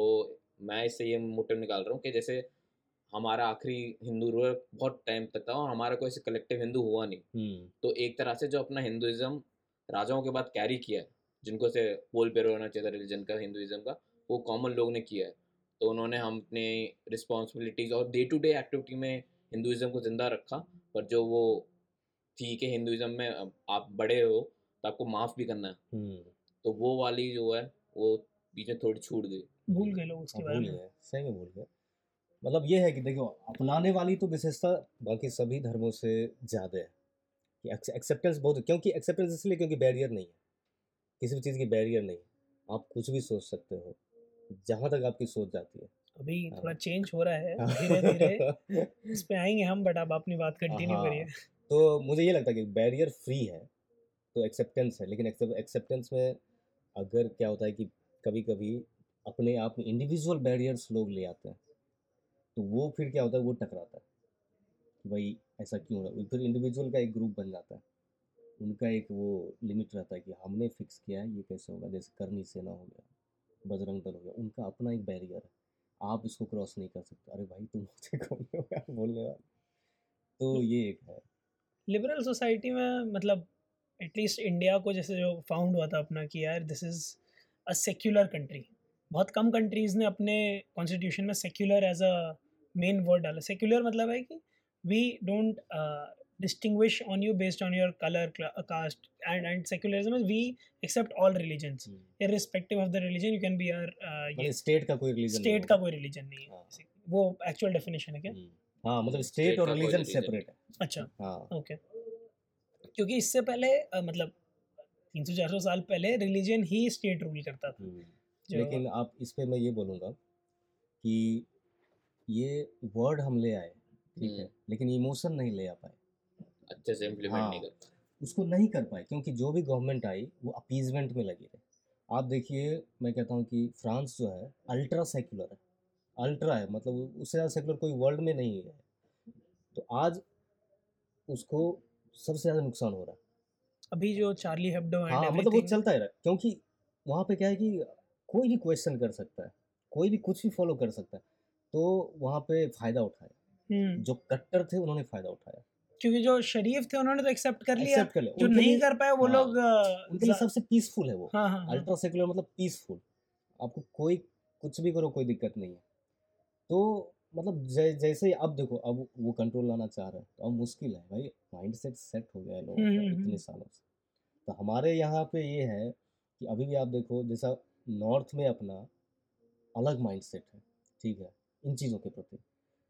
मैं इससे ये मोटिव निकाल रहा हूँ कि जैसे हमारा आखिरी हिंदू रूलर बहुत टाइम तक था और हमारा कोई कलेक्टिव हिंदू हुआ नहीं। हम्म। तो एक तरह से जो अपना हिंदुइज्म राजाओं के बाद कैरी किया है जिनको से पोल पेरो होना चाहिए था रिलीजन का हिंदुइज्म का वो कॉमन लोग ने किया है। तो उन्होंने हम अपने रिस्पॉन्सिबिलिटीज और डे टू डे एक्टिविटी में हिंदुइज्म को ज़िंदा रखा पर जो वो थी कि हिंदुइज्म में आप बड़े हो तो आपको माफ़ भी करना है। हम्म। तो वो वाली जो है वो बीच में थोड़ी छूट गई। भूल गए लोग उसके हाँ, बारे में। सही में भूल गए। मतलब ये है कि देखो अपनाने वाली तो विशेषता बाकी सभी धर्मों से ज़्यादा है कि एक्सेप्टेंस बहुत क्योंकि एक्सेप्टेंस इसलिए क्योंकि बैरियर नहीं है। किसी भी चीज़ की बैरियर नहीं है। आप कुछ भी सोच सकते हो। जहाँ तक आपकी सोच जाती है। अभी हाँ। थोड़ा चेंज हो रहा है। धीरे धीरे इस पे आएँगे हम बट आप अपनी बात कंटिन्यू हाँ, करिए। तो मुझे ये लगता है कि बैरियर फ्री है तो एक्सेप्टेंस है। लेकिन एक्सेप्टेंस में अगर क्या होता है कि कभी कभी अपने आप में इंडिविजुअल बैरियर्स लोग ले आते हैं। तो वो फिर क्या होता है वो टकराता है कि भाई ऐसा क्यों रहा फिर इंडिविजुअल का एक ग्रुप बन जाता है। उनका एक वो लिमिट रहता है कि हमने फिक्स किया है ये कैसे होगा? जैसे करनी सेना हो गया बजरंग दल हो गया उनका अपना एक बैरियर है। आप इसको क्रॉस नहीं कर सकते। अरे भाई तुम मुझे कौन हो? यार बोलने वाले? तो ये एक है। लिबरल सोसाइटी में मतलब एटलीस्ट इंडिया को जैसे जो फाउंड हुआ था अपना कि यार this is a secular country बहुत कम कंट्रीज़ ने अपने कॉन्स्टिट्यूशन में secular as a main word डाला। सेक्युलर मतलब है कि we don't you based on your color cla- caste and and secularism is we accept all religions. Irrespective of the religion you can be your uh, ये state का कोई religion state का कोई religion नहीं है हाँ। वो एक्चुअल डेफिनेशन है क्या? हाँ मतलब स्टेट और रिलीजन सेपरेट है। अच्छा। हाँ। ओके क्योंकि इससे पहले मतलब तीन सौ चार सौ साल पहले रिलीजन ही स्टेट रूल करता था। जो लेकिन आप इस पे मैं ये बोलूँगा कि ये वर्ड हम ले आए ठीक है हम्म। लेकिन इमोशन नहीं ले आ पाए। अच्छे से इम्प्लीमेंट हाँ। नहीं कर उसको नहीं कर पाए क्योंकि जो भी गवर्नमेंट आई वो अपीजमेंट में लगी रहे। आप देखिए मैं कहता हूँ कि फ्रांस जो है अल्ट्रा सेक्युलर है। अल्ट्रा है मतलब उससे ज़्यादा सेक्युलर कोई वर्ल्ड में नहीं है। तो आज उसको सबसे ज़्यादा नुकसान हो रहा है। अभी जो चार्ली हेब्डो हाँ मतलब वो चलता ही रहा क्योंकि वहाँ पे क्या है कि कोई भी क्वेश्चन कर सकता है कोई भी कुछ भी फॉलो कर सकता है तो वहाँ पे फ़ायदा उठाया। जो कट्टर थे उन्होंने फ़ायदा उठाया। हम्म, क्योंकि जो शरीफ थे उन्होंने तो एक्सेप्ट कर लिया। कर लिया। जो नहीं कर पाए वो हाँ, लोग उनके लिए सबसे पीसफुल है वो। हाँ हाँ हाँ। अल्ट्रा सेक्युलर मतलब पीसफुल आपको कोई कुछ भी करो कोई दिक्कत नहीं है। तो मतलब जै, जैसे अब देखो अब वो कंट्रोल लाना चाह रहे हैं तो अब मुश्किल है भाई। माइंड सेट सेट हो गया है लोगों हम्म, का हम्म, इतने हम्म। सालों से। तो हमारे यहाँ पे ये है कि अभी भी आप देखो जैसा नॉर्थ में अपना अलग माइंड सेट है ठीक है इन चीज़ों के प्रति।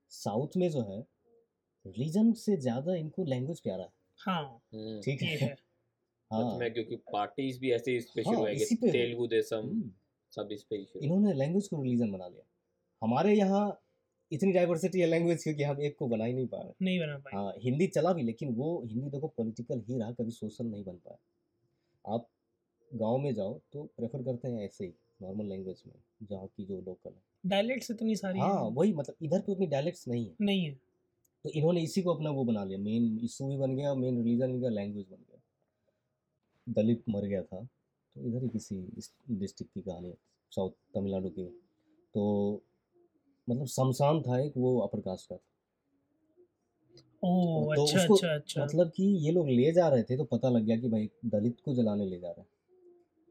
साउथ में जो है रिलीजन से ज़्यादा इनको लैंग्वेज प्यारा है। हाँ हम्म, ठीक है। है। हाँ। में क्योंकि पार्टीज़ भी ऐसे इस पे हाँ, शुरू है है। तेलुगु देशम हम्म। सब इस पे शुरू। इन्होंने लैंग्वेज को रिलीजन बना लिया। हमारे यहाँ इतनी डाइवर्सिटी है लैंग्वेज की कि हम एक को बना ही नहीं पा रहे। नहीं बना पाए। हाँ हिंदी चला भी लेकिन वो हिंदी देखो पॉलिटिकल ही रहा कभी सोशल नहीं बन पाया। आप गाँव में जाओ तो प्रेफर करते हैं ऐसे ही नॉर्मल लैंग्वेज में जहाँ की जो लोकल है। डायलेक्ट्स इतनी सारी हाँ। वही मतलब इधर पे उतनी डायलेक्ट्स नहीं है। नहीं है। तो इन्होंने इसी को अपना वो बना लिया मेन इशू भी बन गया मेन रिलीजन बन लैंग्वेज बन गया। दलित मर गया था तो इधर ही किसी डिस्ट्रिक्ट की कहानी है साउथ तमिलनाडु की। तो मतलब शमशान था एक वो अपर कास्ट का था। ओह तो अच्छा उसको अच्छा अच्छा। मतलब कि ये लोग ले जा रहे थे तो पता लग गया कि भाई दलित को जलाने ले जा रहे हैं।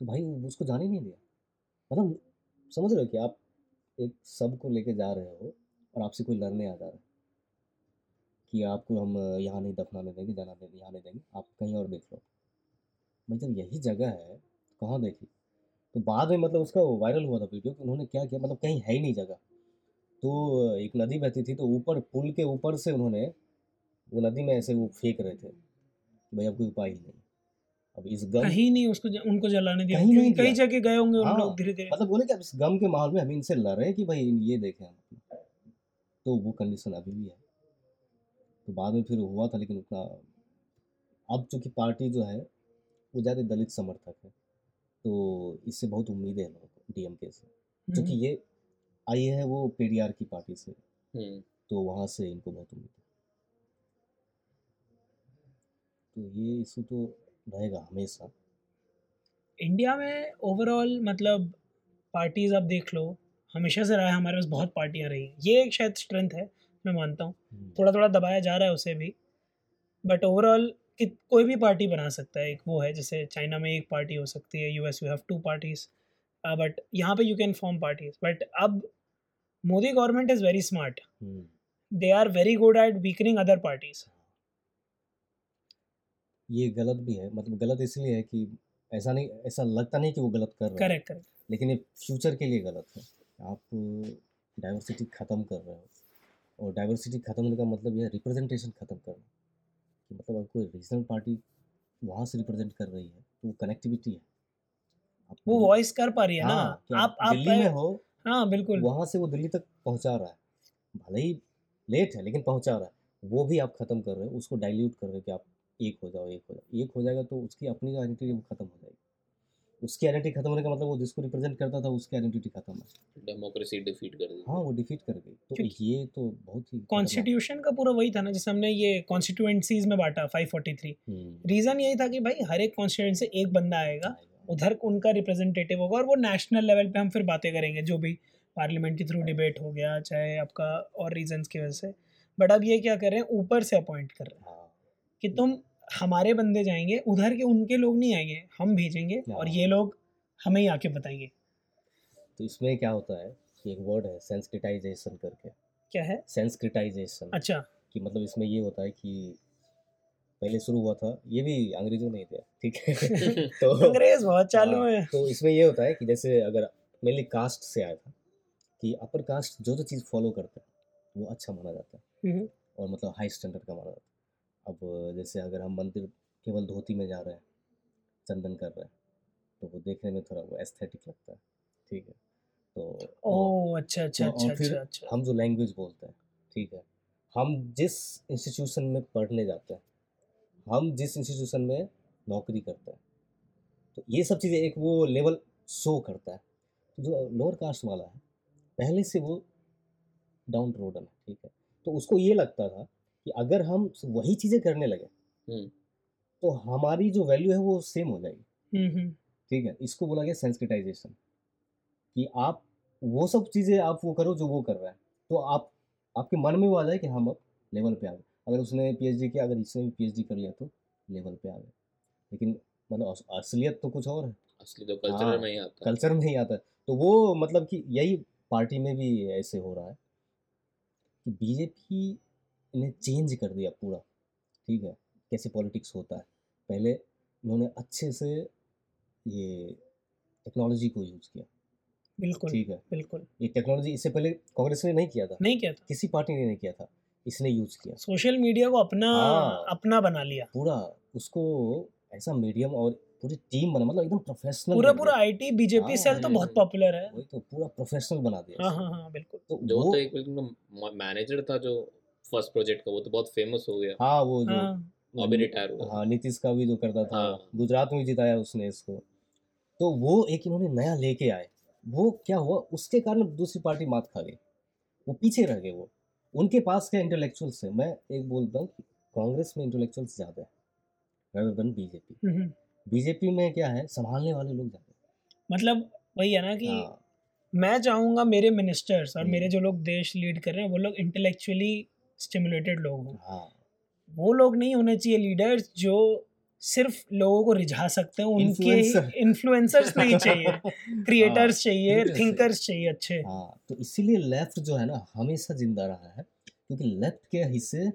तो भाई उसको जाने नहीं दिया। मतलब समझ रहे हो कि आप एक सबको लेके जा रहे हो और आपसे कोई लड़ने आ जा रहा है कि आपको हम यहाँ नहीं दफनाने देंगे, जाना नहीं यहाँ नहीं देंगे, आप कहीं और देख लो। भाई जब यही जगह है, कहाँ देखी? तो बाद में मतलब उसका वायरल हुआ था वीडियो कि उन्होंने क्या किया मतलब कहीं है ही नहीं जगह। तो एक नदी बहती थी तो ऊपर, पुल के ऊपर से उन्होंने वो नदी में ऐसे वो फेंक रहे थे। भाई अब कोई उपाय ही नहीं। अब इस गम कहीं नहीं उसको ज- उनको जलाने दिया। कहीं नहीं दिया। जगह गए होंगे उन हाँ, लोग धीरे धीरे मतलब बोले कि अब इस गम के माहौल में हम इनसे लड़ रहे हैं कि भाई ये देखें हम तो वो कंडीशन अभी भी है। तो बाद में फिर हुआ था लेकिन उतना अब चूँकि पार्टी जो है वो ज़्यादा दलित समर्थक है। तो इससे बहुत उम्मीदें हैं लोगों को डीएमके से। क्योंकि हम्म, ये आई है वो पेरियार की पार्टी से। हम्म। तो वहाँ से इनको बहुत उम्मीद है। तो ये इशू तो रहेगा हमेशा। इंडिया में ओवरऑल मतलब पार्टीज़ आप देख लो हमेशा से रहा है हमारे पास बहुत पार्टियाँ रही ये एक शायद स्ट्रेंथ है मैं मानता हूँ। हम्म, थोड़ा थोड़ा दबाया जा रहा है उसे भी। बट ओवरऑल कि कोई भी पार्टी बना सकता है। एक वो है जैसे चाइना में एक पार्टी हो सकती है US you have two parties but यहाँ पे you can form parties but अब Modi government is very smart they are very good at weakening other parties ये गलत भी है मतलब गलत इसलिए है कि ऐसा नहीं ऐसा लगता नहीं कि वो गलत कर रहा करेक्ट करेक्ट। लेकिन ये फ्यूचर के लिए गलत है। आप डाइवर्सिटी ख़त्म कर रहे हो और डाइवर्सिटी ख़त्म होने का मतलब यह रिप्रेजेंटेशन ख़त्म करना कि मतलब अगर कोई रीजनल पार्टी वहाँ से रिप्रेजेंट कर रही है तो वो कनेक्टिविटी है। वो वॉइस कर पा रही है ना। हाँ, कि आप आप दिल्ली में हो हाँ बिल्कुल। वहाँ से वो दिल्ली तक पहुँचा रहा है। भले ही लेट है लेकिन पहुँचा रहा है। वो भी आप ख़त्म कर रहे हो उसको डाइल्यूट कर रहे हो कि आप एक हो जाओ एक हो जाओ। एक हो जाएगा तो उसकी अपनी जो आइडेंटिटी वो ख़त्म हो जाएगी। उसकी आइडेंटिटी खत्म होने का मतलब वो जिसको रिप्रेजेंट करता था उसकी आइडेंटिटी खत्म है। डेमोक्रेसी डिफीट कर दी। हाँ वो डिफीट कर गई। तो ये तो बहुत ही कॉन्स्टिट्यूशन का पूरा वही था ना जैसे हमने ये कॉन्स्टिट्यूएंसीज में बांटा 543 हम्म, रीजन यही था कि भाई हर एक कॉन्स्टिट्यूएंसी से एक बंदा आएगा आएगा। उधर उनका रिप्रेजेंटेटिव होगा और वो नेशनल लेवल पे हम फिर बातें करेंगे जो भी पार्लियामेंट के थ्रू डिबेट हो गया चाहे आपका और रीजंस की वजह से। बट अब ये क्या कर रहे हैं ऊपर से अपॉइंट कर रहे हैं हाँ। कि तुम हमारे बंदे जाएँगे उधर के उनके लोग नहीं आएँगे हम भेजेंगे और। ये लोग हमें ही आके बताएँगे। तो इसमें क्या होता है कि एक वर्ड है सेंसिटाइजेशन करके। क्या है? सेंसिटाइजेशन अच्छा। कि मतलब इसमें ये होता है कि पहले शुरू हुआ था ये भी अंग्रेज़ों ने ही दिया ठीक है? तो अंग्रेज़ बहुत चालू हाँ, है तो इसमें ये होता है कि जैसे अगर मेनली कास्ट से आया था कि अपर कास्ट जो जो चीज़ फॉलो करता है वो अच्छा माना जाता है। हम्म, और मतलब हाई स्टैंडर्ड का माना जाता है। अब जैसे अगर हम मंदिर केवल धोती में जा रहे हैं चंदन कर रहे हैं तो वो देखने में थोड़ा वो एस्थेटिक लगता है ठीक है? तो ओ अच्छा अच्छा और अच्छा फिर अच्छा अच्छा। हम जो लैंग्वेज बोलते हैं ठीक है? हम जिस इंस्टीट्यूशन में पढ़ने जाते हैं हम जिस इंस्टीट्यूशन में नौकरी करते हैं तो ये सब चीज़ें एक वो लेवल शो करता है। तो जो लोअर कास्ट वाला है पहले से वो डाउन रोडन है ठीक है? तो उसको ये लगता था कि अगर हम वही चीज़ें करने लगे हम्म। तो हमारी जो वैल्यू है वो सेम हो जाएगी। ठीक है? इसको बोला गया सेंसिटाइजेशन कि आप वो सब चीज़ें आप वो करो जो वो कर रहा है। तो आप आपके मन में वो आ जाए कि हम अब लेवल पे आ गए। अगर उसने पीएचडी किया अगर इसने भी पीएचडी कर लिया तो लेवल पे आ गए। लेकिन मतलब असलियत तो कुछ और है। असली तो कल्चर हाँ, में ही आता है। कल्चर में ही आता है। तो वो मतलब कि यही पार्टी में भी ऐसे हो रहा है कि बीजेपी ने चेंज कर दिया पूरा ठीक है? कैसे पॉलिटिक्स होता है? पहले इन्होंने अच्छे से ये टेक्नोलॉजी को यूज़ किया बिल्कुल ठीक है? बिल्कुल। ये टेक्नोलॉजी इससे पहले कांग्रेस ने नहीं किया था? नहीं किया था। किसी पार्टी ने नहीं किया था इसने यूज़ किया। सोशल मीडिया को अपना हाँ। अपना बना लिया। पूरा उसको ऐसा मीडियम और पूरी टीम बना मतलब एकदम प्रोफेशनल पूरा पूरा आईटी बीजेपी हाँ, सेल तो हम्म, बहुत पॉपुलर है। वही तो पूरा प्रोफेशनल बना दिया हाँ। हाँ हाँ बिल्कुल। तो जो वो तो एक बिल्कुल मैनेजर था जो फ़र्स्ट प्रोजेक्ट का वो तो बहुत फ़ेमस हो गया। हाँ वो जो अभी रिटायर हुआ हाँ नीतीश का भी जो करता था हाँ। गुजरात में जिताया उसने इसको। तो वो एक इन्होंने नया लेके आए। वो क्या हुआ उसके कारण दूसरी पार्टी मात खा गई। वो पीछे रह गए वो। उनके पास क्या इंटेलेक्चुअल्स है? मैं एक बोलता हूँ कि कांग्रेस में इंटेलेक्चुअल्स ज़्यादा है rather than BJP hmm, hmm. BJP में क्या है संभालने वाले लोग ज़्यादा मतलब वही है ना कि हाँ। मैं चाहूँगा मेरे मिनिस्टर्स और हम्म। मेरे जो लोग देश लीड कर रहे हैं वो लोग इंटेलेक्चुअली स्टिमुलेटेड लोग हों। हाँ। वो लोग नहीं होने चाहिए लीडर्स जो सिर्फ़ लोगों को रिझा सकते हैं उनके. इन्फ्लुएंसर्स नहीं चाहिए क्रिएटर्स चाहिए चाहिए। थिंकर्स चाहिए अच्छे। हाँ तो इसीलिए लेफ़्ट जो है ना हमेशा ज़िंदा रहा है क्योंकि लेफ़्ट के हिस्से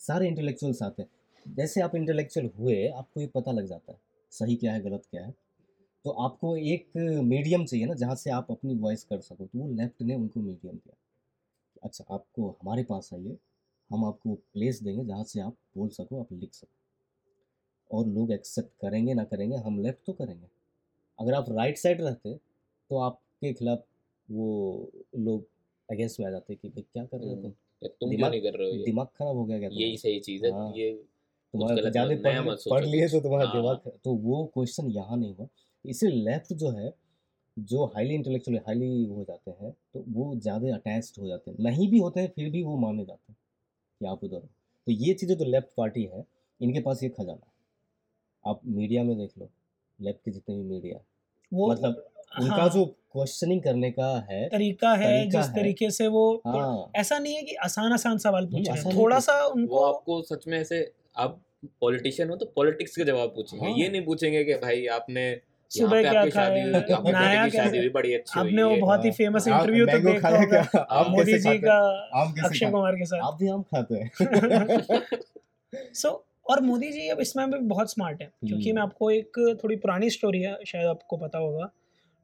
सारे इंटेलेक्चुअल्स आते हैं। जैसे आप इंटेलेक्चुअल हुए आपको ये पता लग जाता है सही क्या है गलत क्या है। तो आपको एक मीडियम चाहिए ना जहाँ से आप अपनी वॉइस कर सको तो वो लेफ़्ट ने उनको मीडियम दिया। अच्छा आपको हमारे पास आइए हम आपको प्लेस देंगे जहाँ से आप बोल सको आप लिख सको। और लोग एक्सेप्ट करेंगे ना करेंगे हम लेफ़्ट तो करेंगे। अगर आप राइट साइड रहते तो आपके खिलाफ वो लोग अगेंस्ट में आ जाते कि भाई क्या कर रहे हो तुम? तुम दिमाग- नहीं कर रहे हो दिमाग खराब हो गया क्या यही सही चीज़ है हाँ। ये तुम्हारा ज़्यादा पढ़ पढ़ लिए तो तुम्हारा हाँ। दिमाग तो वो क्वेश्चन यहाँ नहीं हुआ। इसलिए लेफ़्ट जो है जो हाईली इंटेलेक्चुअल हाईली हो जाते हैं तो वो ज़्यादा अटैच्ड हो जाते हैं। नहीं भी होते हैं फिर भी वो माने जाते हैं। कि आप उधर। हो तो ये चीज़ें जो लेफ़्ट पार्टी है इनके पास ये खजाना है। आप मीडिया में देख लो लेफ़्ट के जितने भी मीडिया वो मतलब उनका हाँ, जो क्वेश्चनिंग करने का है तरीका है तरीका जिस है। तरीके से वो हाँ। ऐसा नहीं है कि आसान आसान सवाल पूछ। रहे आसान थोड़ा सा वो उनको आपको सच में ऐसे आप पॉलिटिशियन हो तो पॉलिटिक्स के जवाब पूछेंगे। हाँ। ये नहीं पूछेंगे कि भाई आपने सुबह क्या खाया, नया शादी हुई? बड़ी अच्छी आपने वो बहुत ही हाँ, फ़ेमस इंटरव्यू तो देखा होगा। मोदी जी का हैं? अक्षय कुमार के साथ। आप भी आम खाते हैं। सो और मोदी जी अब इसमें भी बहुत स्मार्ट है क्योंकि हम्म। मैं आपको एक थोड़ी पुरानी स्टोरी है शायद आपको पता होगा।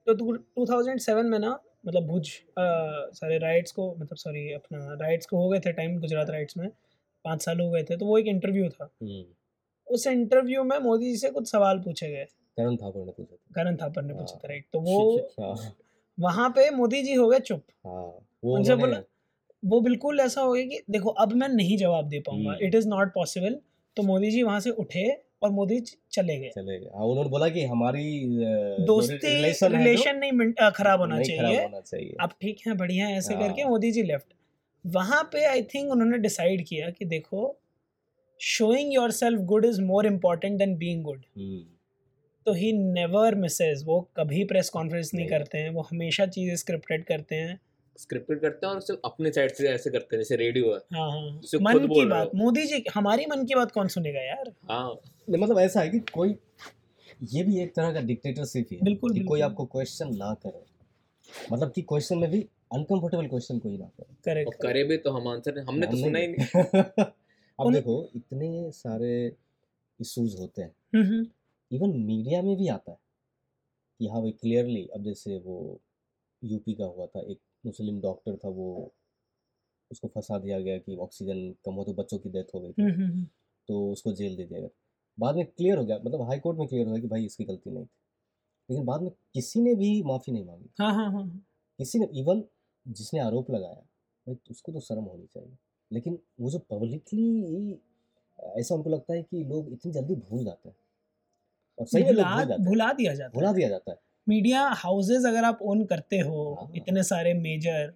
तो टू थाउज़ेंड सेवन में ना मतलब भुज सारे राइट्स को मतलब सॉरी अपना राइट्स को हो गए थे टाइम गुजरात राइट्स में पाँच साल हो गए थे तो वो एक इंटरव्यू था। हम्म, उस इंटरव्यू में मोदी जी से कुछ सवाल पूछे गए। करण ठाकुर ने पूछा था। करण थापर ने पूछे थे हाँ। राइट तो वो हाँ। वहाँ पे मोदी जी हो गए चुप। हाँ वो उनसे बोला वो बिल्कुल ऐसा हो गया कि देखो अब मैं नहीं जवाब दे पाऊँगा। इट इज़ नॉट पॉसिबल तो मोदी जी वहाँ से उठे और मोदी चले गए। चले गए। हाँ उन्होंने बोला कि हमारी दोस्ती रिलेशन रिलेशन नहीं खराब होना नहीं खराब चाहिए। होना चाहिए। अब ठीक है बढ़िया है ऐसे हाँ। करके मोदी जी लेफ़्ट वहाँ पे आई थिंक उन्होंने डिसाइड किया कि देखो showing your self good is more important than being good तो ही नेवर मिसेज वो कभी प्रेस कॉन्फ्रेंस नहीं नहीं। करते हैं वो हमेशा चीज़ें स्क्रिप्टेड करते हैं। स्क्रिप्टेड करते हैं और सिर्फ़ अपने साइड से ऐसे करते हैं जैसे रेडियो है। हाँ हाँ। मन की बात मोदी जी हमारी मन की बात कौन सुनेगा यार? हाँ। नहीं, मतलब ऐसा है कि कोई ये भी एक तरह का डिक्टेटरशिप है बिल्कुल, कि कोई आपको क्वेश्चन ना करे। मतलब कि क्वेश्चन में भी अनकंफर्टेबल क्वेश्चन कोई ना करे। और करेक्ट करे भी तो हम आंसर हमने तो सुना ही नहीं। अब देखो इतने सारे इश्यूज़ होते हैं। हम्म। इवन मीडिया में भी आता है कि हाँ भाई क्लियरली अब जैसे वो यूपी का हुआ था एक मुस्लिम डॉक्टर था वो उसको फंसा दिया गया कि ऑक्सीजन कम हो तो बच्चों की डेथ हो गई थी। हम्म तो उसको जेल दे दिया गया। बाद में क्लियर हो गया मतलब हाई कोर्ट में क्लियर हो गया कि भाई इसकी गलती नहीं थी। लेकिन बाद में किसी ने भी माफ़ी नहीं मांगी। हाँ हाँ हाँ किसी ने इवन जिसने आरोप लगाया भाई उसको तो शर्म होनी चाहिए। लेकिन वो जो पब्लिकली ऐसा उनको लगता है कि लोग इतनी जल्दी भूल जाते हैं। और सही भुला भूल भुला दिया जाता भुला है। दिया जाता है। मीडिया हाउसेज अगर आप ओन करते हो हाँ। इतने सारे मेजर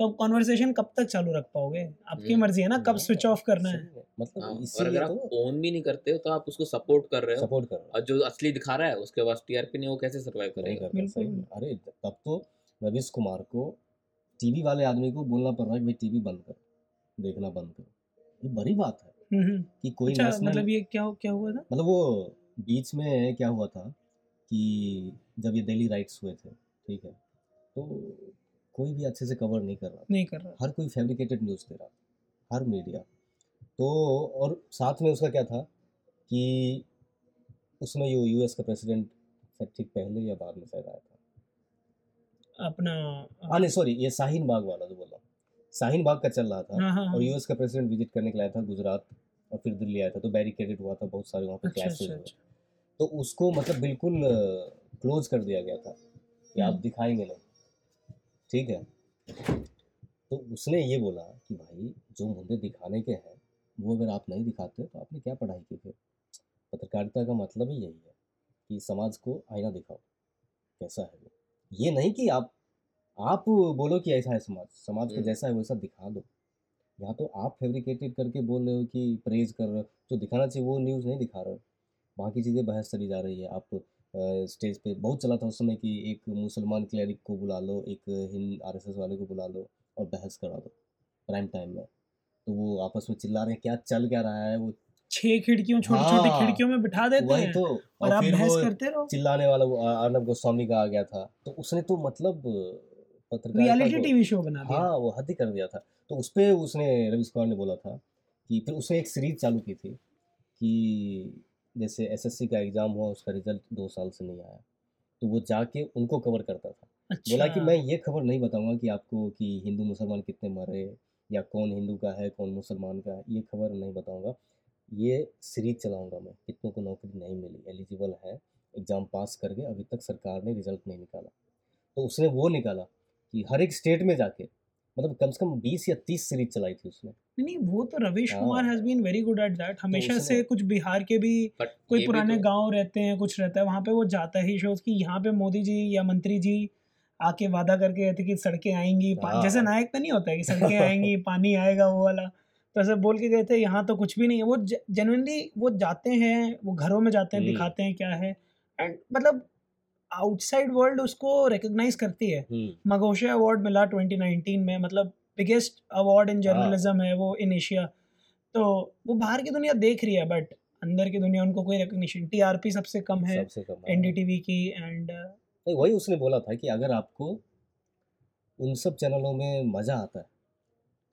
तो आप कॉन्वर्सेशन कब तक चालू रख पाओगे? आपकी हम्म, मर्ज़ी है ना कब हाँ, स्विच ऑफ़ करना है। मतलब हाँ, और अगर आप तो ओन भी नहीं करते हो तो आप उसको सपोर्ट कर रहे हो। सपोर्ट कर रहा और जो असली दिखा रहा है उसके पास टीआरपी नहीं वो कैसे सरवाइव करेगा? बिल्कुल। अरे तब तो रवीश कुमार को टीवी वाले आदमी को बोलना पड़ रहा है भाई टीवी बंद कर देखना बंद कर। ये बड़ी बात है हम्म, हम्म। कि कोई अच्छा मतलब ये क्या क्या हुआ था? मतलब वो बीच में क्या हुआ था कि जब ये दिल्ली राइट्स हुए थे ठीक है तो कोई भी अच्छे से कवर नहीं कर रहा नहीं कर रहा हर कोई फैब्रिकेटेड न्यूज़ दे रहा हर मीडिया तो और साथ में उसका क्या था कि उसमें यो यूएस का प्रेसिडेंट ठीक पहले या बाद में शायद आया था। अपना हाँ नहीं सॉरी ये शाहीन बाग वाला जो बोला। शाहीन बाग का चल रहा था हाँ हाँ और हाँ यूएस का प्रेसिडेंट विज़िट करने के लिए आया था गुजरात। और फिर दिल्ली आया था तो बैरिकेडेड हुआ था बहुत सारे वहाँ पे अच्छा अच्छा हुए। अच्छा। तो उसको मतलब बिल्कुल क्लोज कर दिया गया था कि आप हम्म। दिखाएँगे नहीं। ठीक है? तो उसने ये बोला कि भाई जो मुद्दे दिखाने के हैं वो अगर आप नहीं दिखाते तो आपने क्या पढ़ाई की फिर? पत्रकारिता का मतलब ही यही है कि समाज को आईना दिखाओ कैसा है वो। ये नहीं कि आप आप बोलो कि ऐसा है समाज समाज को हम्म। जैसा है वैसा दिखा दो। यहाँ तो आप फैब्रिकेटेड करके बोल रहे हो कि प्रेज कर रहे हो जो दिखाना चाहिए वो न्यूज़ नहीं दिखा रहे हो। बाकी चीज़ें बहस चली जा रही है। आप स्टेज पे बहुत चला था उस समय कि एक मुसलमान क्लैरिक को बुला लो एक हिंद आरएसएस वाले को बुला लो और बहस करा दो प्राइम टाइम में। तो वो आपस में चिल्ला रहे हैं क्या चल क्या रहा है? वो छह खिड़कियों छोटी छोटी हाँ, खिड़कियों में बिठा देते हैं तो। और और आप बहस करते रहो। चिल्लाने वाला वो अर्नब गोस्वामी का आ गया था। तो उसने तो मतलब रियलिटी टीवी शो बना दिया। हाँ वो हद ही कर दिया था। तो उस पर उसने रवीश कुमार ने बोला था कि फिर उसने एक सीरीज़ चालू की थी कि जैसे एसएससी का एग्ज़ाम हुआ उसका रिज़ल्ट दो साल से नहीं आया। तो वो जाके उनको कवर करता था। बोला कि अच्छा मैं ये खबर नहीं बताऊँगा कि आपको कि हिंदू मुसलमान कितने मरे या कौन हिंदू का है कौन मुसलमान का है ये खबर नहीं बताऊँगा। ये सीरीज़ चलाऊँगा मैं कितनों को नौकरी नहीं मिली एलिजिबल है एग्ज़ाम पास करके अभी तक सरकार ने रिज़ल्ट नहीं निकाला। तो उसने वो निकाला कि हर एक स्टेट में जाके मतलब कम से कम बीस या तीस सीरीज़ चलाई थी उसने नहीं वो तो रवीश हाँ। Kumar has been very good at that हमेशा उसने- से कुछ बिहार के भी कोई पुराने तो... गाँव रहते हैं कुछ रहता है वहाँ पे वो जाता ही शोज़ कि यहाँ पे मोदी जी या मंत्री जी आके वादा करके गए थे कि सड़कें आएँगी हाँ। जैसे नायक का नहीं होता है कि सड़कें आएँगी पानी आएगा वो वाला तो ऐसे बोल के गए थे यहाँ तो कुछ भी नहीं है वो जनरली वो जाते हैं वो घरों में जाते हैं हम्म। दिखाते हैं क्या है एंड मतलब आउटसाइड वर्ल्ड उसको रिकग्नाइज करती है। मगोशे अवार्ड मिला 2019 में मतलब बिगेस्ट अवार्ड इन जर्नलिज्म है। वो इन एशिया तो वो बाहर की दुनिया देख रही है बट अंदर की दुनिया उनको कोई रिकग्निशन टीआरपी सबसे कम है कम है। एनडीटीवी की एंड नहीं वही उसने बोला था कि अगर आपको उन सब चैनलों में मज़ा आता है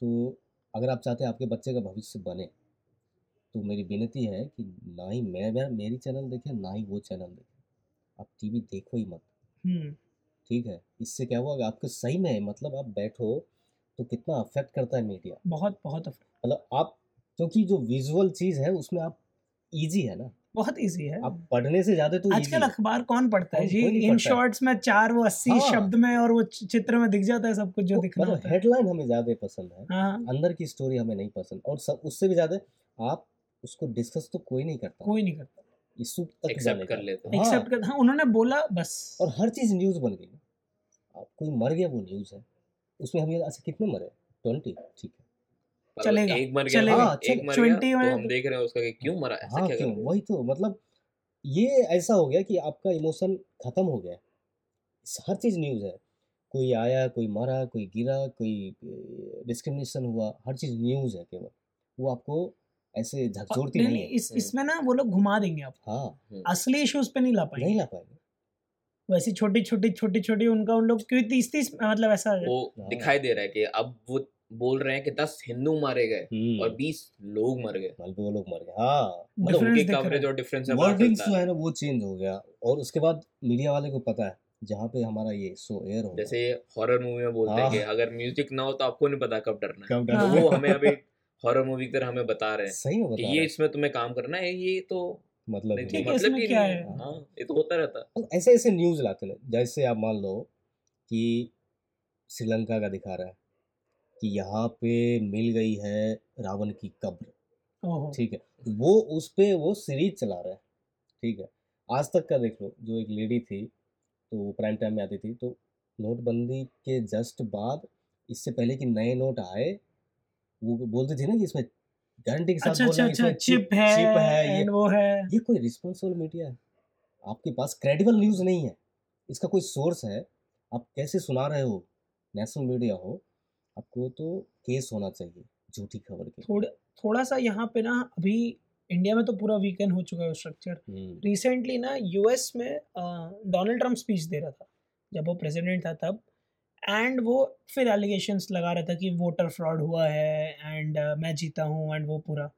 तो अगर आप चाहते हैं आपके बच्चे का भविष्य बने तो मेरी विनती है कि ना ही मैं- मेरी चैनल देखें ना ही वो चैनल देखें। आप टीवी देखो ही मत। ठीक है? इससे क्या हुआ आपको सही में मतलब आप बैठो तो कितना अफेक्ट करता है मीडिया बहुत बहुत मतलब आप क्योंकि जो विजुअल चीज़ है उसमें आप इजी है ना? बहुत इजी है। आप पढ़ने से ज़्यादा तो आजकल अखबार कौन पढ़ता है जी? इन शॉर्ट्स में चार वो अस्सी हाँ। शब्द में और वो चित्र में दिख जाता है सब कुछ जो तो दिखना मतलब है। हेडलाइन हमें ज़्यादा पसंद है। हाँ। अंदर की स्टोरी हमें नहीं पसंद और सब उससे भी ज़्यादा आप उसको डिस्कस तो कोई नहीं करता। कोई नहीं करता। इशू तक एक्सेप्ट कर लेते हैं। हाँ, एक्सेप्ट कर हाँ उन्होंने बोला बस। और हर चीज़ न्यूज़ बन गई। कोई मर गया वो न्यूज़ है। उसमें हम ये अच्छा कितने मरे? ट्वेंटी ठीक है। चलेगा, एक मर गया हाँ, एक मर गया तो हम देख रहे हैं उसका कि क्यों मरा ऐसा हाँ क्या क्यों? वही तो मतलब ये ऐसा हो गया कि आपका इमोशन खत्म हो गया। हर चीज़ न्यूज़ है। कोई आया कोई मरा कोई गिरा कोई डिस्क्रिमिनेशन हुआ हर चीज़ न्यूज़ है केवल। वो आपको ऐसे झकझोरती नहीं, नहीं नहीं, है। इस इसमें ना वो लोग घुमा देंगे आप हाँ हम्म, असली इश्यूज़ पे नहीं ला पाएँगे। नहीं ला पाएँगे। वैसी छोटी छोटी छोटी छोटी उनका उन लोग क्योंकि तीस तीस मतलब ऐसा वो हाँ। दिखाई दे रहा है कि अब वो बोल रहे हैं कि दस हिंदू मारे गए हम्म, और बीस लोग मर गए। बल्कि वो लोग मर गए। हाँ मतलब उनकी कवरेज और डिफरेंस है वर्डिंग्स जो है ना वो चेंज हो गया। और उसके बाद मीडिया वाले को पता है जहाँ पे हमारा ये शो एयर हो जैसे हॉरर मूवी में बोलते हैं हाँ। कि अगर म्यूज़िक ना हो तो आपको नहीं पता कब डरना है। कब हाँ। वो हमें अभी हॉरर मूवी की तरह हमें बता रहे हैं। सही में कि बता ये इसमें तुम्हें काम करना है ये तो मतलब ठीक है, मतलब क्या है? हाँ। ये तो होता रहता। है ऐसे ऐसे न्यूज़ लाते हैं जैसे आप मान लो कि श्रीलंका का दिखा रहा है कि यहाँ पे मिल गई है रावण की कब्र। ठीक है? वो उस पर वो सीरीज़ चला रहा है। ठीक है? आज तक का देख लो जो एक लेडी थी तो वो प्राइम टाइम में आती थी तो नोटबंदी के जस्ट बाद इससे पहले कि नए नोट आए वो बोलती थी ना कि इसमें गारंटी के साथ अच्छा बोलना अच्छा कि अच्छा इसमें चिप है चिप है ये वो है। ये कोई रिस्पॉन्सिबल मीडिया है। आपके पास क्रेडिबल न्यूज़ नहीं है। इसका कोई सोर्स है। आप कैसे सुना रहे हो? नेशनल मीडिया हो आपको तो केस होना चाहिए झूठी खबर के। थोड़ा थोड़ा सा यहाँ पे ना अभी इंडिया में तो पूरा वीकेंड हो चुका है स्ट्रक्चर हम्म, रिसेंटली ना यूएस में डोनाल्ड ट्रंप स्पीच दे रहा था। जब वो प्रेसिडेंट था तब। एंड वो फिर एलिगेशंस लगा रहा था कि वोटर फ्रॉड हुआ है एंड uh, मैं जीता हूँ एंड वो पूरा।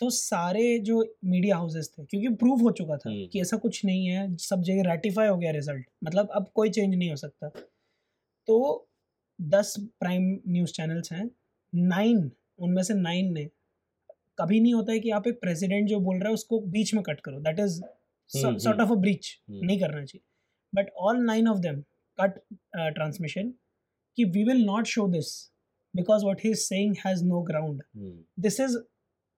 तो सारे जो मीडिया हाउसेस थे क्योंकि प्रूव हो चुका था हम्म। कि ऐसा कुछ नहीं है सब जगह रेटिफाई हो गया रिज़ल्ट मतलब अब कोई चेंज नहीं हो सकता। तो दस प्राइम न्यूज़ चैनल्स हैं नाइन उनमें से नाइन ने कभी नहीं होता है कि आप एक प्रेसिडेंट जो बोल रहा है उसको बीच में कट करो। That is sort of a breach. नहीं करना चाहिए। But all nine of them cut transmission कि we will not show this because what he is saying has no ground hmm, this is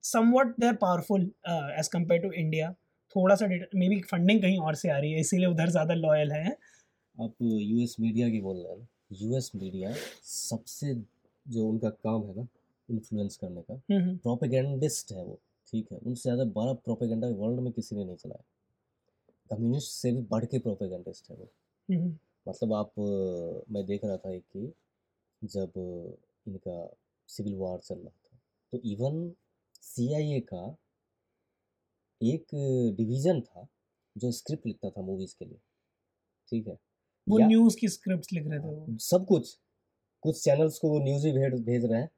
something they are powerful as compare to India थोड़ा सा data may be funding कहीं और से आ रही है इसीलिए उधर ज़्यादा लॉयल है। आप यूएस मीडिया की बोल रहे हैं ना? यूएस मीडिया सबसे जो उनका काम है ना इन्फ्लुएंस करने का हम्म, प्रोपेगेंडिस्ट है वो ठीक है? उनसे ज़्यादा बड़ा प्रोपेगेंडा वर्ल्ड में किसी ने नहीं चलाया। कम्युनिस्ट से भी बढ़ के प्रोपेगेंडिस्ट है वो। हम्म, मतलब आप मैं देख रहा था एक कि जब इनका सिविल वॉर चल रहा था तो इवन सीआईए का एक डिवीज़न था जो स्क्रिप्ट लिखता था मूवीज़ के लिए ठीक है? वो न्यूज़ की स्क्रिप्ट लिख रहे थे सब कुछ कुछ चैनल्स को वो न्यूज़ भी भेज भेज रहे हैं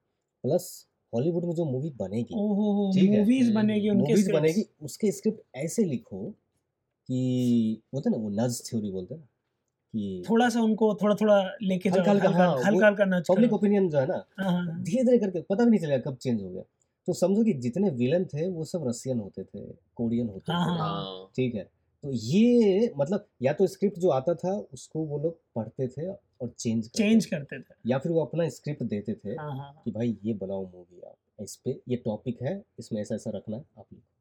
प्लस हॉलीवुड में जो मूवी बनेगी है। मूवीज़ बनेगी उनके मूवीज़ बनेगी उसके स्क्रिप्ट ऐसे लिखो कि बोलते हैं ना वो नज थ्योरी बोलते हैं ना थोड़ा सा उनको थोड़ा थोड़ा लेके जाओ हल्का- नच पब्लिक ओपिनियन जो है ना हाँ, हाँ, हाँ। धीरे धीरे करके पता भी नहीं चलेगा कब चेंज हो गया। तो समझो कि जितने विलन थे वो सब रशियन होते थे कोरियन होते थे। ठीक है? तो ये मतलब या तो स्क्रिप्ट जो आता था उसको वो लोग पढ़ते थे और चेंज करते चेंज करते थे। या फिर वो अपना स्क्रिप्ट देते थे। कि भाई ये बनाओ मूवी आप इस पे ये टॉपिक है इसमें ऐसा ऐसा रखना है आप लिखो।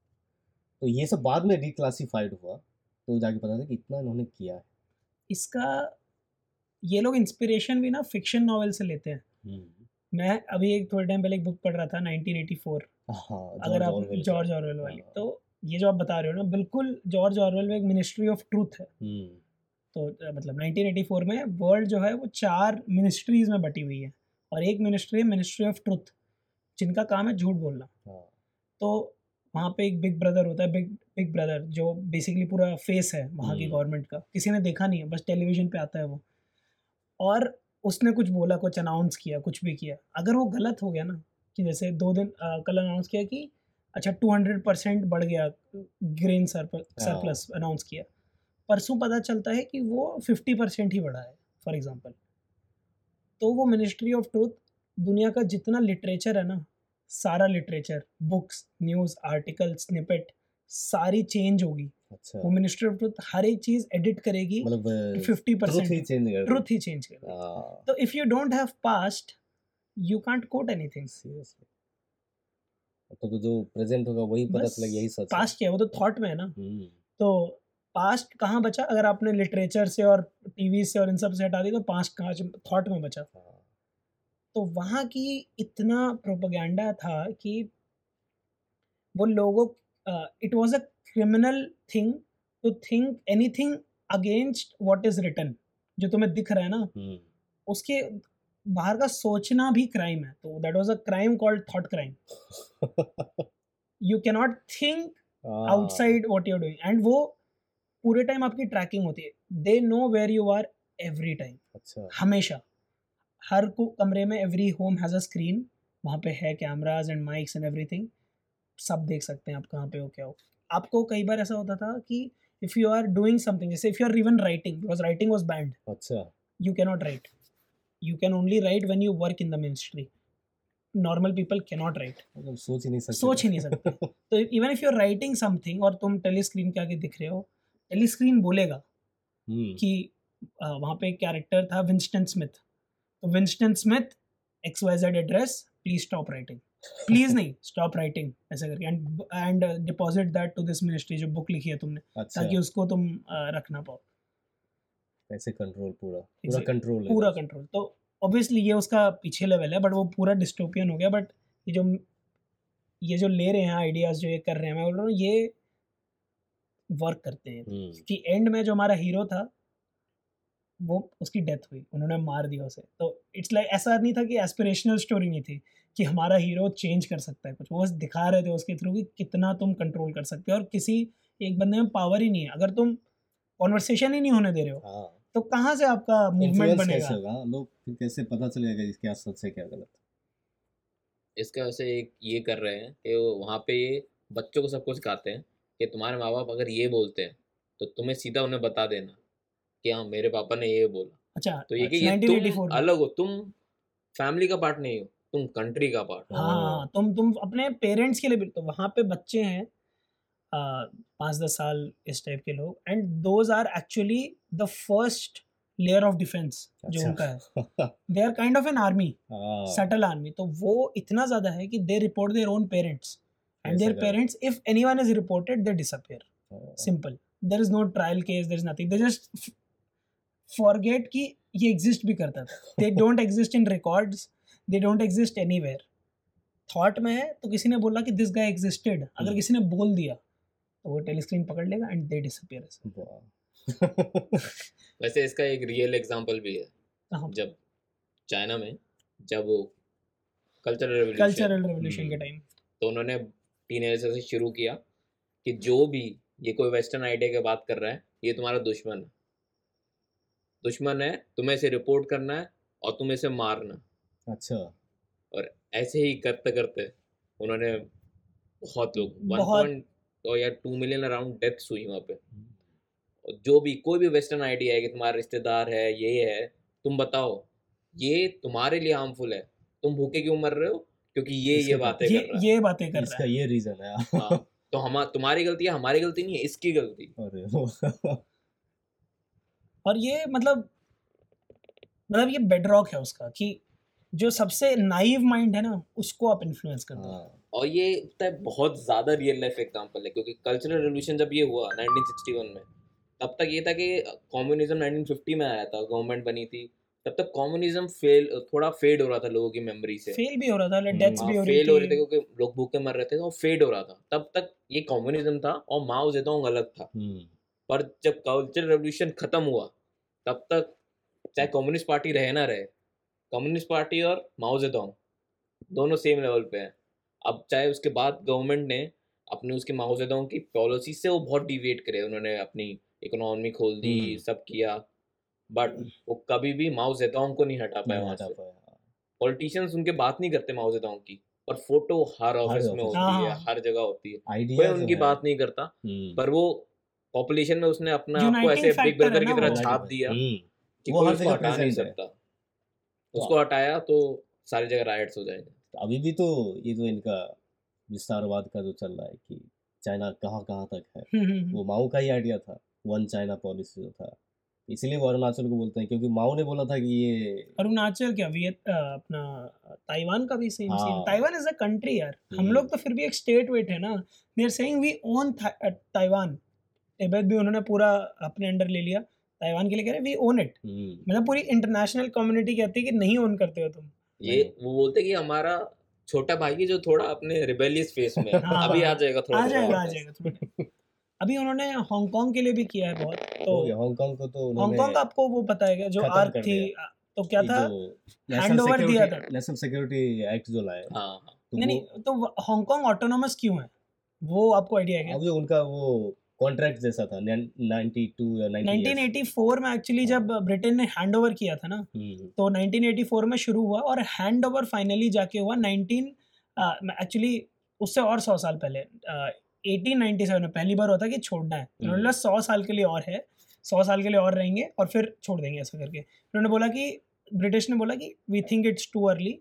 तो ये सब बाद में डिक्लासिफाइड हुआ तो जाके पता था कि इतना इन्होंने किया है। इसका ये लोग इंस्पिरेशन भी ना फिक्शन नॉवेल से लेते हैं। मैं अभी एक थोड़े टाइम पहले एक बुक पढ़ रहा था 1984 हाँ अगर आप जॉर्ज ऑरवेल वाली। हाँ। तो ये जो आप बता रहे हो ना बिल्कुल जॉर्ज ऑरवेल में एक मिनिस्ट्री ऑफ़ ट्रूथ है। हम्म, तो मतलब 1984 में वर्ल्ड जो है वो चार मिनिस्ट्रीज में बटी हुई है। और एक मिनिस्ट्री है मिनिस्ट्री ऑफ़ ट्रूथ जिनका काम है झूठ बोलना। हाँ। तो वहाँ पे एक बिग ब्रदर होता है बिग बिग ब्रदर जो बेसिकली पूरा फेस है वहाँ की हम्म। गवर्नमेंट का। किसी ने देखा नहीं है बस टेलीविज़न पे आता है वो। और उसने कुछ बोला कुछ अनाउंस किया कुछ भी किया। अगर वो गलत हो गया ना कि जैसे दो दिन अ, कल अनाउंस किया कि अच्छा टू हंड्रेड परसेंट बढ़ गया ग्रेन सरप्लस अनाउंस किया। परसों पता चलता है कि वो फिफ्टी परसेंट ही बढ़ा है फॉर एग्ज़ाम्पल तो वो मिनिस्ट्री ऑफ़ ट्रूथ दुनिया का जितना लिटरेचर है ना सारा literature books news article snippet सारी चेंज होगी। अच्छा। वो मिनिस्ट्री ऑफ़ ट्रूथ हर एक चीज़ एडिट करेगी मतलब फिफ्टी ही परसेंट ट्रूथ ही। चेंज करेगी हाँ। तो if you don't have past you can't quote anything seriously तो तो जो प्रेजेंट होगा वही पता चलेगा यही सच पास्ट क्या है? वो तो थॉट में है ना। हम्म, तो पास्ट कहाँ बचा? अगर आपने लिटरेचर से और टीवी से और इन सबसे हटा दी तो पास्ट कहाँ थॉट में बचा? हाँ, तो वहाँ की इतना प्रोपेगेंडा था कि वो लोगों it was a criminal thing to think anything against what is written जो तुम्हें दिख रहा है ना। हम्म, उसके बाहर का सोचना भी क्राइम है तो that was a crime called thought crime you cannot think outside what you doing and वो पूरे टाइम आपकी ट्रैकिंग होती है। They know where you are every time हमेशा। हर को कमरे में every home has a screen वहाँ पे है cameras and mics and everything सब देख सकते हैं आप कहाँ पे हो क्या हो। आपको कई बार ऐसा होता था कि if you are doing something जैसे if you are even writing because writing was banned अच्छा। Cannot write. You can only write when you work in the ministry. Normal people cannot write. मतलब सोच ही नहीं सकते। सोच ही नहीं सकते। तो even if you are writing something और तुम टेलीस्क्रीन के आगे दिख रहे हो टेलीस्क्रीन बोलेगा हम्म, कि अ, वहाँ पे एक कैरेक्टर था विंस्टन स्मिथ तो Winston Smith X Y Z address please stop writing please नहीं स्टॉप राइटिंग ऐसा करके. And and deposit that to this ministry जो बुक लिखी है तुमने अच्छा। ताकि उसको तुम अ, रख पाओ। ऐसे कंट्रोल पूरा। पूरा कंट्रोल पूरा कंट्रोल तो ऑब्वियसली ये उसका पीछे लेवल है बट वो पूरा डिस्टोपियन हो गया बट ये जो ये जो ले रहे हैं आइडियाज़ जो ये कर रहे हैं मैं बोल रहा हूँ ये वर्क करते हैं। हम्म, कि एंड में जो हमारा हीरो था वो उसकी डेथ हुई उन्होंने मार दिया उसे। तो इट्स लाइक ऐसा नहीं था कि एस्पिरेशनल स्टोरी नहीं थी कि हमारा हीरो चेंज कर सकता है कुछ। वो बस दिखा रहे थे उसके थ्रू कि कितना तुम कंट्रोल कर सकते हो और किसी एक बंदे में पावर ही नहीं है। अगर तुम कॉन्वर्सेशन ही नहीं होने दे रहे हो हाँ। तो कहाँ से आपका मूवमेंट बनेगा कैसे होगा? लोग फिर कैसे पता चलेगा कि क्या सच है क्या गलत? इसका वैसे एक ये कर रहे हैं कि वो वहाँ पे ये बच्चों को सब कुछ सिखाते हैं कि तुम्हारे माँ बाप अगर ये बोलते हैं तो तुम्हें सीधा उन्हें बता देना। कि हाँ मेरे पापा ने ये बोला। अच्छा तो ये कि अच्छा, ये तुम अलग हो तुम फैमिली का पार्ट नहीं हो तुम कंट्री का पार्ट हो। हाँ तुम तुम अपने पेरेंट्स के लिए भी तो वहाँ पे बच्चे हैं पाँच दस साल इस टाइप के लोग and those are actually the first layer of defence जो अच्छा। उनका है। They are kind of an army subtle army तो वो इतना ज़्यादा है कि they report their own parents and their parents if any one is reported they disappear simple there is no trial case there is nothing they just forget कि ये exist भी करता था। They don't exist in records they don't exist anywhere thought में है तो किसी ने बोला कि दिस गाय एग्जिस्टेड अगर हम्म। किसी ने बोल दिया तो वो टेलीस्क्रीन पकड़ लेगा एंड दे डिसअपियर वैसे इसका एक रियल एग्जांपल भी है। जब चाइना में जब वो कल्चरल रेवोल्यूशन कल्चरल रेवोल्यूशन के हम्म। टाइम तो उन्होंने टीनेजर से शुरू किया कि जो भी ये कोई वेस्टर्न आइडिया की बात कर रहा है ये तुम्हारा दुश्मन है। दुश्मन है तुम्हें इसे रिपोर्ट करना है और तुम्हें इसे मारना। अच्छा। और ऐसे ही करते करते उन्होंने बहुत लोग वन पॉइंट और या टू मिलियन अराउंड डेथ्स हुई वहाँ पे। और जो भी कोई भी वेस्टर्न आइडिया है कि तुम्हारा रिश्तेदार है ये है तुम बताओ ये तुम्हारे लिए हार्मफुल है। तुम भूखे क्यों मर रहे हो? क्योंकि ये ये बातें कर रहा है। ये बातें कर रहा इसका है। ये रीजन है। हाँ। तो हम तुम्हारी गलती है हमारी गलती नहीं है इसकी गलती। और ये मतलब मतलब ये बेडरॉक है उसका कि जो सबसे नाइव माइंड है ना उसको आप इन्फ्लुएंस कर दो। हाँ और ये है बहुत ज़्यादा रियल लाइफ एग्जांपल है क्योंकि कल्चरल रेवोल्यूशन जब ये हुआ 1961 में तब तक ये था कि कम्युनिज्म 1950 में आया था गवर्नमेंट बनी थी तब तक कम्युनिज्म फेल थोड़ा फेड हो रहा था लोगों की मेमोरी से। फेल भी हो रहा था हम्म, डेथ्स भी हो रही फेल हो रहे थे। क्योंकि लोग भूखे मर रहे थे तो फेड हो रहा था। तब तक ये कम्युनिज्म था और माओ जेडोंग अलग था। हम्म, पर जब कल्चरल रेवोल्यूशन खत्म हुआ तब तक चाहे कम्युनिस्ट पार्टी रहे ना रहे कम्युनिस्ट पार्टी और माओ जेडोंग दोनों सेम लेवल पे हैं। अब चाहे उसके बाद गवर्नमेंट ने अपने उसके माओ जेडोंग की पॉलिसी से वो बहुत डिविएट करे उन्होंने अपनी इकोनॉमी खोल दी हम्म। सब किया बट वो कभी भी माओ जेडोंग को नहीं हटा पाए वहाँ से। पाया। पॉलिटिशियंस उनके बात नहीं करते माओ जेडोंग की पर फ़ोटो हर ऑफ़िस में होती है हाँ। हर जगह होती है। कोई उनकी बात नहीं करता हम्म, पर वो पॉपुलेशन में उसने अपने आप को ऐसे बिग ब्रदर की तरह छाप दिया हम्म, कि वो हर जगह हटा नहीं सकता। उसको हटाया तो सारी जगह राइट्स हो जाएँगे। तो अभी भी तो ये जो इनका विस्तारवाद का जो चल रहा है कि चाइना कहाँ कहाँ तक है। हम्म, हम्म, वो माओ का ही आइडिया था। वन चाइना पॉलिसी जो था। इसीलिए वो अरुणाचल को बोलते हैं क्योंकि माओ ने बोला था कि ये अरुणाचल क्या? वियत अपना ताइवान का भी सेम सीन हाँ। ताइवान इज़ अ कंट्री यार। हम। लोग तो फिर भी एक स्टेट वेट है ना। They are saying we own Taiwan. Tibet भी उन्होंने पूरा अपने अंडर ले लिया ताइवान के लिए कह रहे वी ओन इट मतलब पूरी इंटरनेशनल कम्युनिटी कहती है कि नहीं ओन करते हो तुम। ये वो बोलते कि हमारा छोटा भाई है जो थोड़ा अपने रिबेलियस फेस में है। हाँ, अभी आ जाएगा थोड़ा आ जाएगा आ जाएगा थोड़ा। अभी उन्होंने हांगकांग के लिए भी किया है बहुत तो हांगकांग को तो उन्होंने हांगकांग आपको वो पता है जो आर्क थी तो क्या था? handover दिया सिक्योरिटी नेशनल सिक्योरिटी एक्ट जो लाया। हाँ हाँ। तो नहीं तो हांगकांग ऑटोनोमस क्यों है? वो आपको आइडिया है क्या? अब जो उनका वो कॉन्ट्रैक्ट जैसा था 92 या 90 1984 में एक्चुअली जब ब्रिटेन ने हैंड ओवर किया था ना हम्म, तो 1984 में शुरू हुआ और हैंड ओवर फाइनली जाके हुआ 19 एक्चुअली उससे और सौ साल पहले एटीन नाइन्टी सेवन में पहली बार होता कि छोड़ना है। उन्होंने बोला सौ साल के लिए और है सौ साल के लिए और रहेंगे और फिर छोड़ देंगे ऐसा करके। उन्होंने बोला कि ब्रिटिश ने बोला कि we think it's too early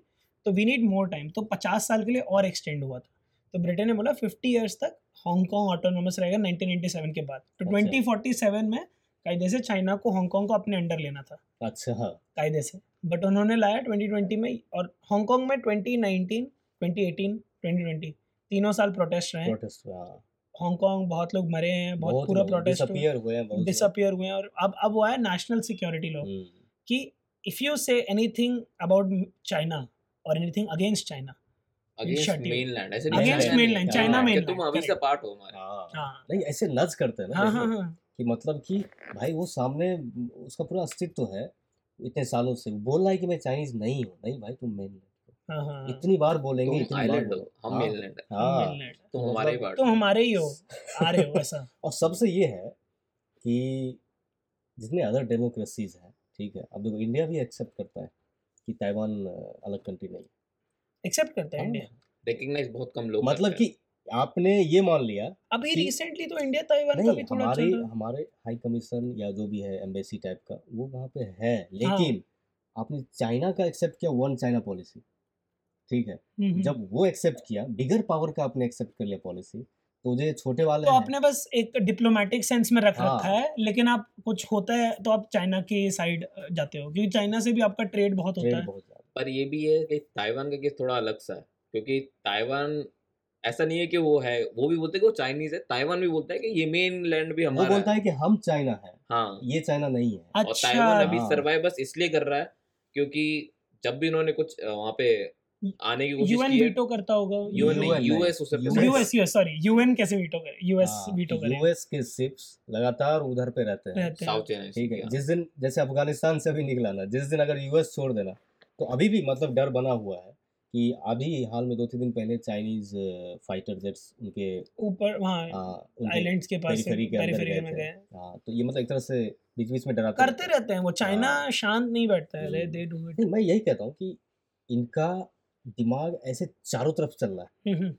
तो वी नीड मोर टाइम तो पचास साल के लिए और एक्सटेंड हुआ था। तो ब्रिटेन ने बोला फिफ्टी ईयर्स तक हांगकांग ऑटोनोमस रहेगा 1997 के बाद। तो अच्छा। 2047 में कायदे से चाइना को हांगकांग को अपने अंडर लेना था। अच्छा हाँ। कायदे से। बट उन्होंने लाया 2020 में और हांगकांग में 2019 2018 2020 तीनों साल प्रोटेस्ट रहे। प्रोटेस्ट हाँ। हांगकांग बहुत लोग मरे हैं बहुत पूरा प्रोटेस्ट डिसअपियर हुए। हैं डिसअपियर हुए हैं और अब अब वो है नेशनल सिक्योरिटी लॉ कि if you say anything about China और anything against China against mainland ऐसे तुम अभी से पार्ट हो हमारे। हाँ। हाँ। नहीं ऐसे नज करते हैं ना हाँ हाँ हाँ। कि मतलब कि भाई वो सामने उसका पूरा अस्तित्व है इतने सालों से। बोल रहा है कि मैं चाइनीज़ नहीं हूँ। नहीं भाई तुम मेन हाँ। हाँ इतनी बार बोलेंगे तुम इतनी बार बोलेंगे। हम हाँ, मेनलैंड हाँ। तुम तो हमारे ही। तुम हमारे ही हो। आ रहे हो ऐसा। और सबसे ये है कि जितने अदर डेमोक्रेसीज हैं ठीक है अब देखो इंडिया भी एक्सेप्ट करता है कि ताइवान अलग कंट्री नहीं एक्सेप्ट करता है हाँ, इंडिया। रिकग्नाइज बहुत कम लोग मतलब कि आपने ये मान लिया अभी रिसेंटली तो इंडिया ताइवान का भी थोड़ा हमारे हमारे हाई कमीशन या जो भी है एम्बेसी टाइप का वो वहाँ पे है। हाँ। लेकिन आपने चाइना का एक्सेप्ट किया वन चाइना पॉलिसी ठीक है? हम्म, हम्म। जब वो एक्सेप्ट किया बिगर पावर का आपने एक्सेप्ट कर लिया पॉलिसी तो जो छोटे वाले तो आपने बस एक डिप्लोमेटिक सेंस में रख हाँ। रखा है लेकिन आप कुछ होता है तो आप चाइना की साइड जाते हो। क्योंकि चाइना से भी आपका ट्रेड बहुत होता है। बहुत पर ये भी है कि ताइवान का केस थोड़ा अलग सा है क्योंकि ताइवान ऐसा नहीं है कि वो है वो भी बोलते हैं कि वो चाइनीज़ है ताइवान भी बोलता है कि ये मेन लैंड भी हमारा वो बोलता है। है कि हम चाइना है हाँ। ये चाइना नहीं है। और अच्छा। ताइवान अभी हाँ। सर्वाइव बस इसलिए कर रहा है क्योंकि जब भी उन्होंने कुछ वहाँ पे आने की कोशिश यूएन वीटो करता होगा? यूएन यूएस उसे यूएस यूएस सॉरी यूएन कैसे वीटो करे? यूएस हाँ, वीटो करे। यूएस के शिप्स लगातार उधर पे रहते हैं। साउथ चाइना ठीक है जिस दिन जैसे अफ़गानिस्तान से भी निकला ना जिस दिन अगर यूएस छोड़ देना तो अभी भी मतलब डर बना हुआ है कि अभी हाल में दो तीन दिन पहले चाइनीज़ फाइटर जेट्स उनके ऊपर हाँ, आइलैंड्स के पास पेरिफेरी के अंदर गए में थे। गए। हाँ तो ये मतलब एक तरह से बीच बीच में डराते करते रहते हैं। वो चाइना हाँ। शांत नहीं बैठता है दे हम्म। डू इट मैं यही कहता हूँ कि इनका दिमाग ऐसे चारों तरफ़ चल रहा है।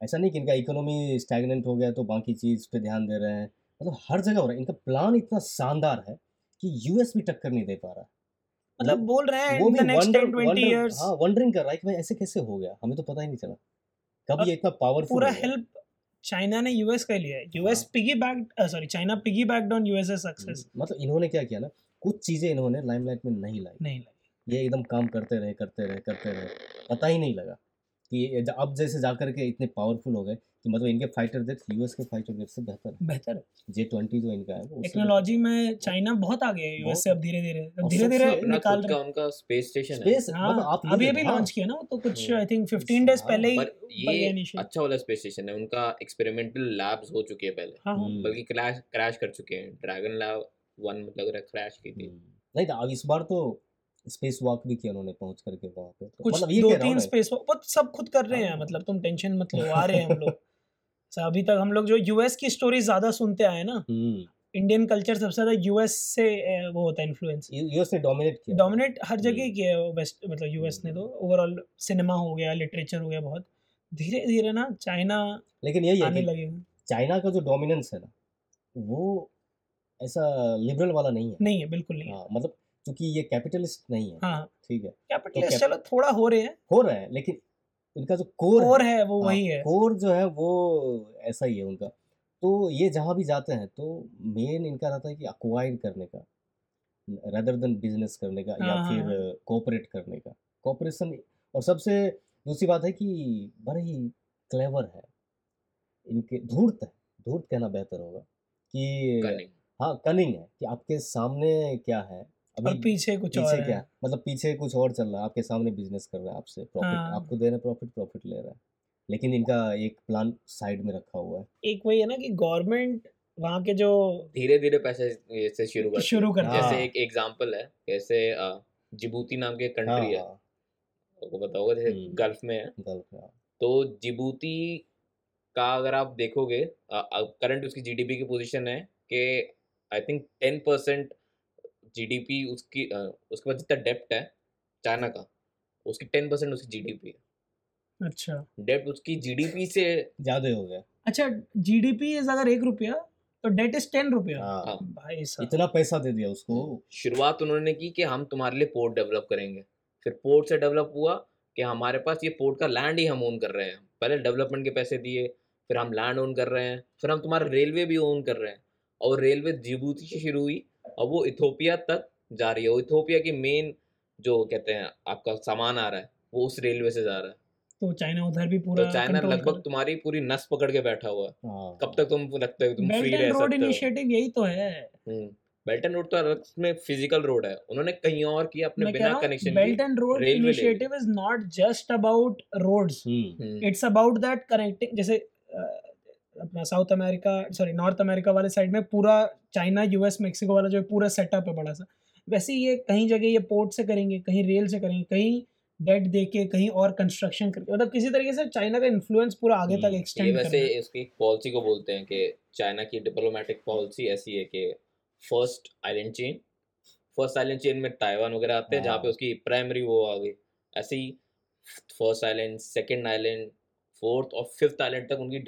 ऐसा नहीं कि इनका इकोनॉमी स्टैगनेंट हो गया तो बाकी चीज़ पे ध्यान दे रहे हैं। मतलब हर जगह हो रहा है। इनका प्लान इतना शानदार है कि यूएस भी टक्कर नहीं दे पा रहा। मतलब बोल रहे हैं वो भी the next wonder 10 20 wonder years हाँ वंडरिंग कर रहा है कि भाई ऐसे कैसे हो गया? हमें तो पता ही नहीं चला। कब ये इतना पावरफुल पूरा हेल्प चाइना ने यूएस का लिया है। US. Piggy back sorry China piggy backed on US success मतलब इन्होंने क्या किया ना कुछ चीज़ें इन्होंने लाइमलाइट में नहीं लाई। नहीं लाई। ये एकदम काम करते रहे करते रहे करते रहे। पता ही नहीं लगा कि अब जैसे जाकर के इतने पावरफुल हो गए। कि मतलब इनके फाइटर जेट यूएस के फाइटर जेट से बेहतर है। बेहतर है। जे ट्वेंटी जो इनका है टेक्नोलॉजी में चाइना बहुत आगे है यूएस से अब धीरे धीरे। धीरे धीरे निकाल रहे हैं। उनका स्पेस स्टेशन है। स्पेस हाँ मतलब आप अभी अभी हाँ, लॉन्च किया ना वो तो कुछ। आई थिंक 15 डेज़ हाँ, पहले ही ये अच्छा वाला स्पेस स्टेशन है उनका एक्सपेरिमेंटल लैब्स हो चुके हैं पहले। हाँ हाँ। बल्कि क्रैश क्रैश कर चुके हैं। ड्रैगन लैब वन लग रहा क्रैश की थी। हम्म। नहीं अब इस बार तो स्पेस वॉक भी किया उन्होंने पहुँच करके वहाँ पे। तो कुछ मतलब ये दो हूँ तीन स्पेस वो सब खुद कर रहे हैं हाँ। मतलब तुम टेंशन मत लो आ रहे हैं हम लोग। अच्छा, अभी तक हम लोग जो यूएस की स्टोरी ज़्यादा सुनते आए ना हम्म। इंडियन कल्चर सबसे ज़्यादा यूएस से वो होता है इन्फ्लुएंस यूएस ने डोमिनेट किया। डोमिनेट हर जगह हम्म। किया है वेस्ट मतलब यूएस ने तो। ओवरऑल सिनेमा हो गया लिटरेचर हो गया बहुत। धीरे धीरे ना चाइना लेकिन यही आने लगेगा चाइना का जो डोमिनेंस है ना वो ऐसा लिबरल वाला नहीं है। नहीं है बिल्कुल नहीं हाँ। मतलब क्योंकि ये कैपिटलिस्ट नहीं है। हाँ। ठीक है। कैपिटलिस्ट cap- चलो थोड़ा हो रहे हैं। हो रहे हैं लेकिन इनका जो कोर और है वो वही है। कोर जो है वो ऐसा ही है उनका। तो ये जहाँ भी जाते हैं तो मेन इनका रहता है कि अक्वायर करने का रदर देन बिज़नेस करने का या हाँ, हाँ, फिर कोऑपरेट करने का। कोऑपरेशन और सबसे दूसरी बात है कि बड़े ही क्लेवर है। इनके धूर्त है धूर्त कहना बेहतर होगा कि Cunning. हाँ कनिंग है कि आपके सामने क्या है और पीछे कुछ पीछे और क्या है है मतलब पीछे कुछ और चल रहा है आपके सामने बिज़नेस कर रहा है आपसे प्रॉफिट हाँ। आपको दे रहे प्रॉफिट प्रॉफिट ले रहा है लेकिन इनका एक प्लान साइड में रखा हुआ है एक वही है ना कि गवर्नमेंट वहाँ के जो धीरे धीरे पैसे से शुरू करती है। शुरू करते हैं। जैसे हाँ। एक एग्जांपल है जैसे जिबूती नाम के कंट्री है हाँ, आपको पता होगा जैसे हम्म। गल्फ में है गल्फ में, हाँ। तो जिबूती का अगर आप देखोगे करंट उसकी जीडीपी की पोजीशन है कि I think ten percent GDP उसकी उसके पास जितना डेप्ट है चाइना का उसकी टेन परसेंट उसकी जीडीपी है। अच्छा। डेप्ट उसकी जीडीपी से ज़्यादा हो गया। अच्छा जीडीपी इज़ अगर एक रुपया तो डेट इज़ टेन रुपया। हाँ। भाई साहब। इतना पैसा दे दिया उसको। शुरुआत उन्होंने की कि हम तुम्हारे लिए पोर्ट डेवलप करेंगे। फिर पोर्ट से डेवलप हुआ कि हमारे पास ये पोर्ट का लैंड ही हम ओन कर रहे हैं। पहले डेवलपमेंट के पैसे दिए फिर हम लैंड ओन कर रहे हैं फिर हम तुम्हारा रेलवे भी ओन कर रहे हैं। और रेलवे जिबूती से शुरू हुई और वो इथोपिया तक जा रही है। वो इथोपिया की मेन जो कहते हैं आपका सामान आ रहा है वो उस रेलवे से जा रहा है। तो चाइना उधर भी पूरा तो चाइना लगभग तुम्हारी पूरी नस पकड़ के बैठा हुआ है। हाँ। कब तक तुम लगता है तुम फ्री रह सकते हो? इनिशिएटिव यही तो है। बेल्ट एंड रोड तो अलग में फ़िज़िकल रोड है। उन्होंने कहीं और किया अपने बिना connection belt and road. Initiative is not just about roads it's about that connecting जैसे अपना south America sorry north America वाले साइड में पूरा चाइना यूएस मेक्सिको वाला जो पूरा सेटअप है बड़ा सा। वैसे ही ये कहीं जगह ये पोर्ट से करेंगे कहीं रेल से करेंगे कहीं डेट दे के कहीं और कंस्ट्रक्शन करके मतलब किसी तरीके से चाइना का इन्फ्लुएंस पूरा आगे तक हम्म, एक्सटेंड वैसे इसकी पॉलिसी को बोलते हैं कि चाइना की डिप्लोमेटिक पॉलिसी ऐसी है कि first island chain first island chain में ताइवान वगैरह आते हैं जहाँ पे हाँ। उसकी प्राइमरी वो आ गई। ऐसे ही first island second island fourth और फिफ्थ आइलैंड तक उनकी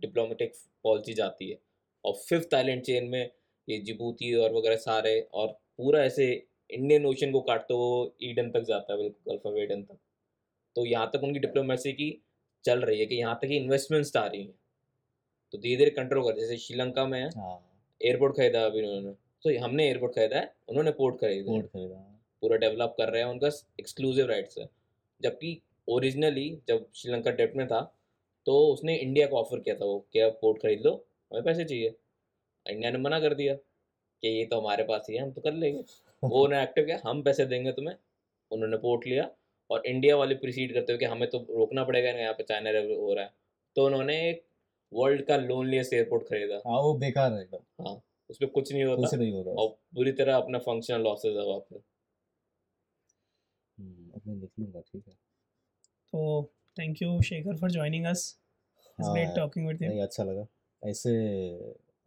डिप्लोमेटिक पॉलिसी जाती है। और फिफ्थ आइलैंड चेन में ये जिबूती और वगैरह सारे और पूरा ऐसे इंडियन ओशन को काटते वो ईडन तक जाता है बिल्कुल गल्फ ऑफ़ ईडन तक। तो यहाँ तक उनकी डिप्लोमेसी की चल रही है कि यहाँ तक इन्वेस्टमेंट्स आ रही हैं। तो धीरे धीरे कंट्रोल कर जैसे श्रीलंका में हाँ एयरपोर्ट खरीदा अभी उन्होंने। तो हमने एयरपोर्ट खरीदा है उन्होंने पोर्ट खरीदा है। पोर्ट खरीदा पूरा डेवलप कर रहे हैं उनका एक्सक्लूसिव राइट्स है। जबकि ओरिजिनली जब श्रीलंका डेप्ट में था तो उसने इंडिया को ऑफ़र किया था वो कि आप पोर्ट खरीद लो हमें पैसे चाहिए। इंडिया ने मना कर दिया कि ये तो हमारे पास ही है हम तो कर लेंगे। वो उन्होंने एक्टिव किया हम पैसे देंगे तुम्हें। उन्होंने पोर्ट लिया और इंडिया वाले प्रीसीड करते हुए कि हमें तो रोकना पड़ेगा ना यहाँ पे चाइना हो रहा है। तो उन्होंने एक वर्ल्ड का लोनलीस्ट एयरपोर्ट खरीदा। हाँ वो बेकार है एकदम। हाँ उस पर कुछ नहीं कुछ होता नहीं होता और पूरी तरह अपना फंक्शनल लॉसेज है वहाँ पे। हम्म, अब मैं ठीक है। तो thank you Shekhar for joining us it's great talking with you नहीं अच्छा लगा। ऐसे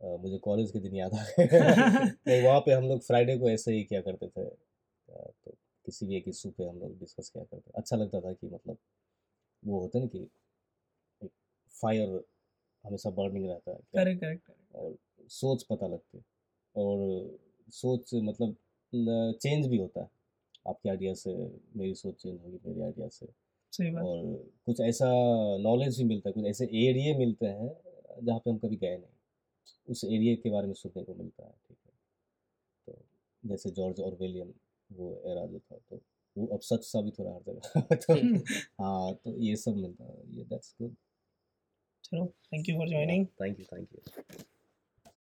अ, मुझे कॉलेज के दिन याद आ गए। नहीं वहाँ पे हम लोग फ्राइडे को ऐसे ही क्या करते थे। तो किसी भी एक इशू पे हम लोग डिस्कस किया करते अच्छा लगता था कि मतलब वो होता ना कि एक फायर हमेशा बर्निंग रहता है। करेक्ट करेक्ट और सोच पता लगती है। और सोच मतलब चेंज भी होता है। आपके आइडिया से मेरी सोच चेंज होगी मेरे आइडिया से। सही बात। और कुछ ऐसा नॉलेज भी मिलता है कुछ ऐसे एरिए मिलते हैं जहाँ पे हम कभी गए नहीं। उस एरिए के बारे में सुनने को मिलता है ठीक है। तो जैसे जॉर्ज और विलियम वो एरा जो था तो वो अब सच साबित हो रहा है हर जगह। तो हाँ तो ये सब मिलता है ये दैट्स गुड चलो thank you for joining thank you thank you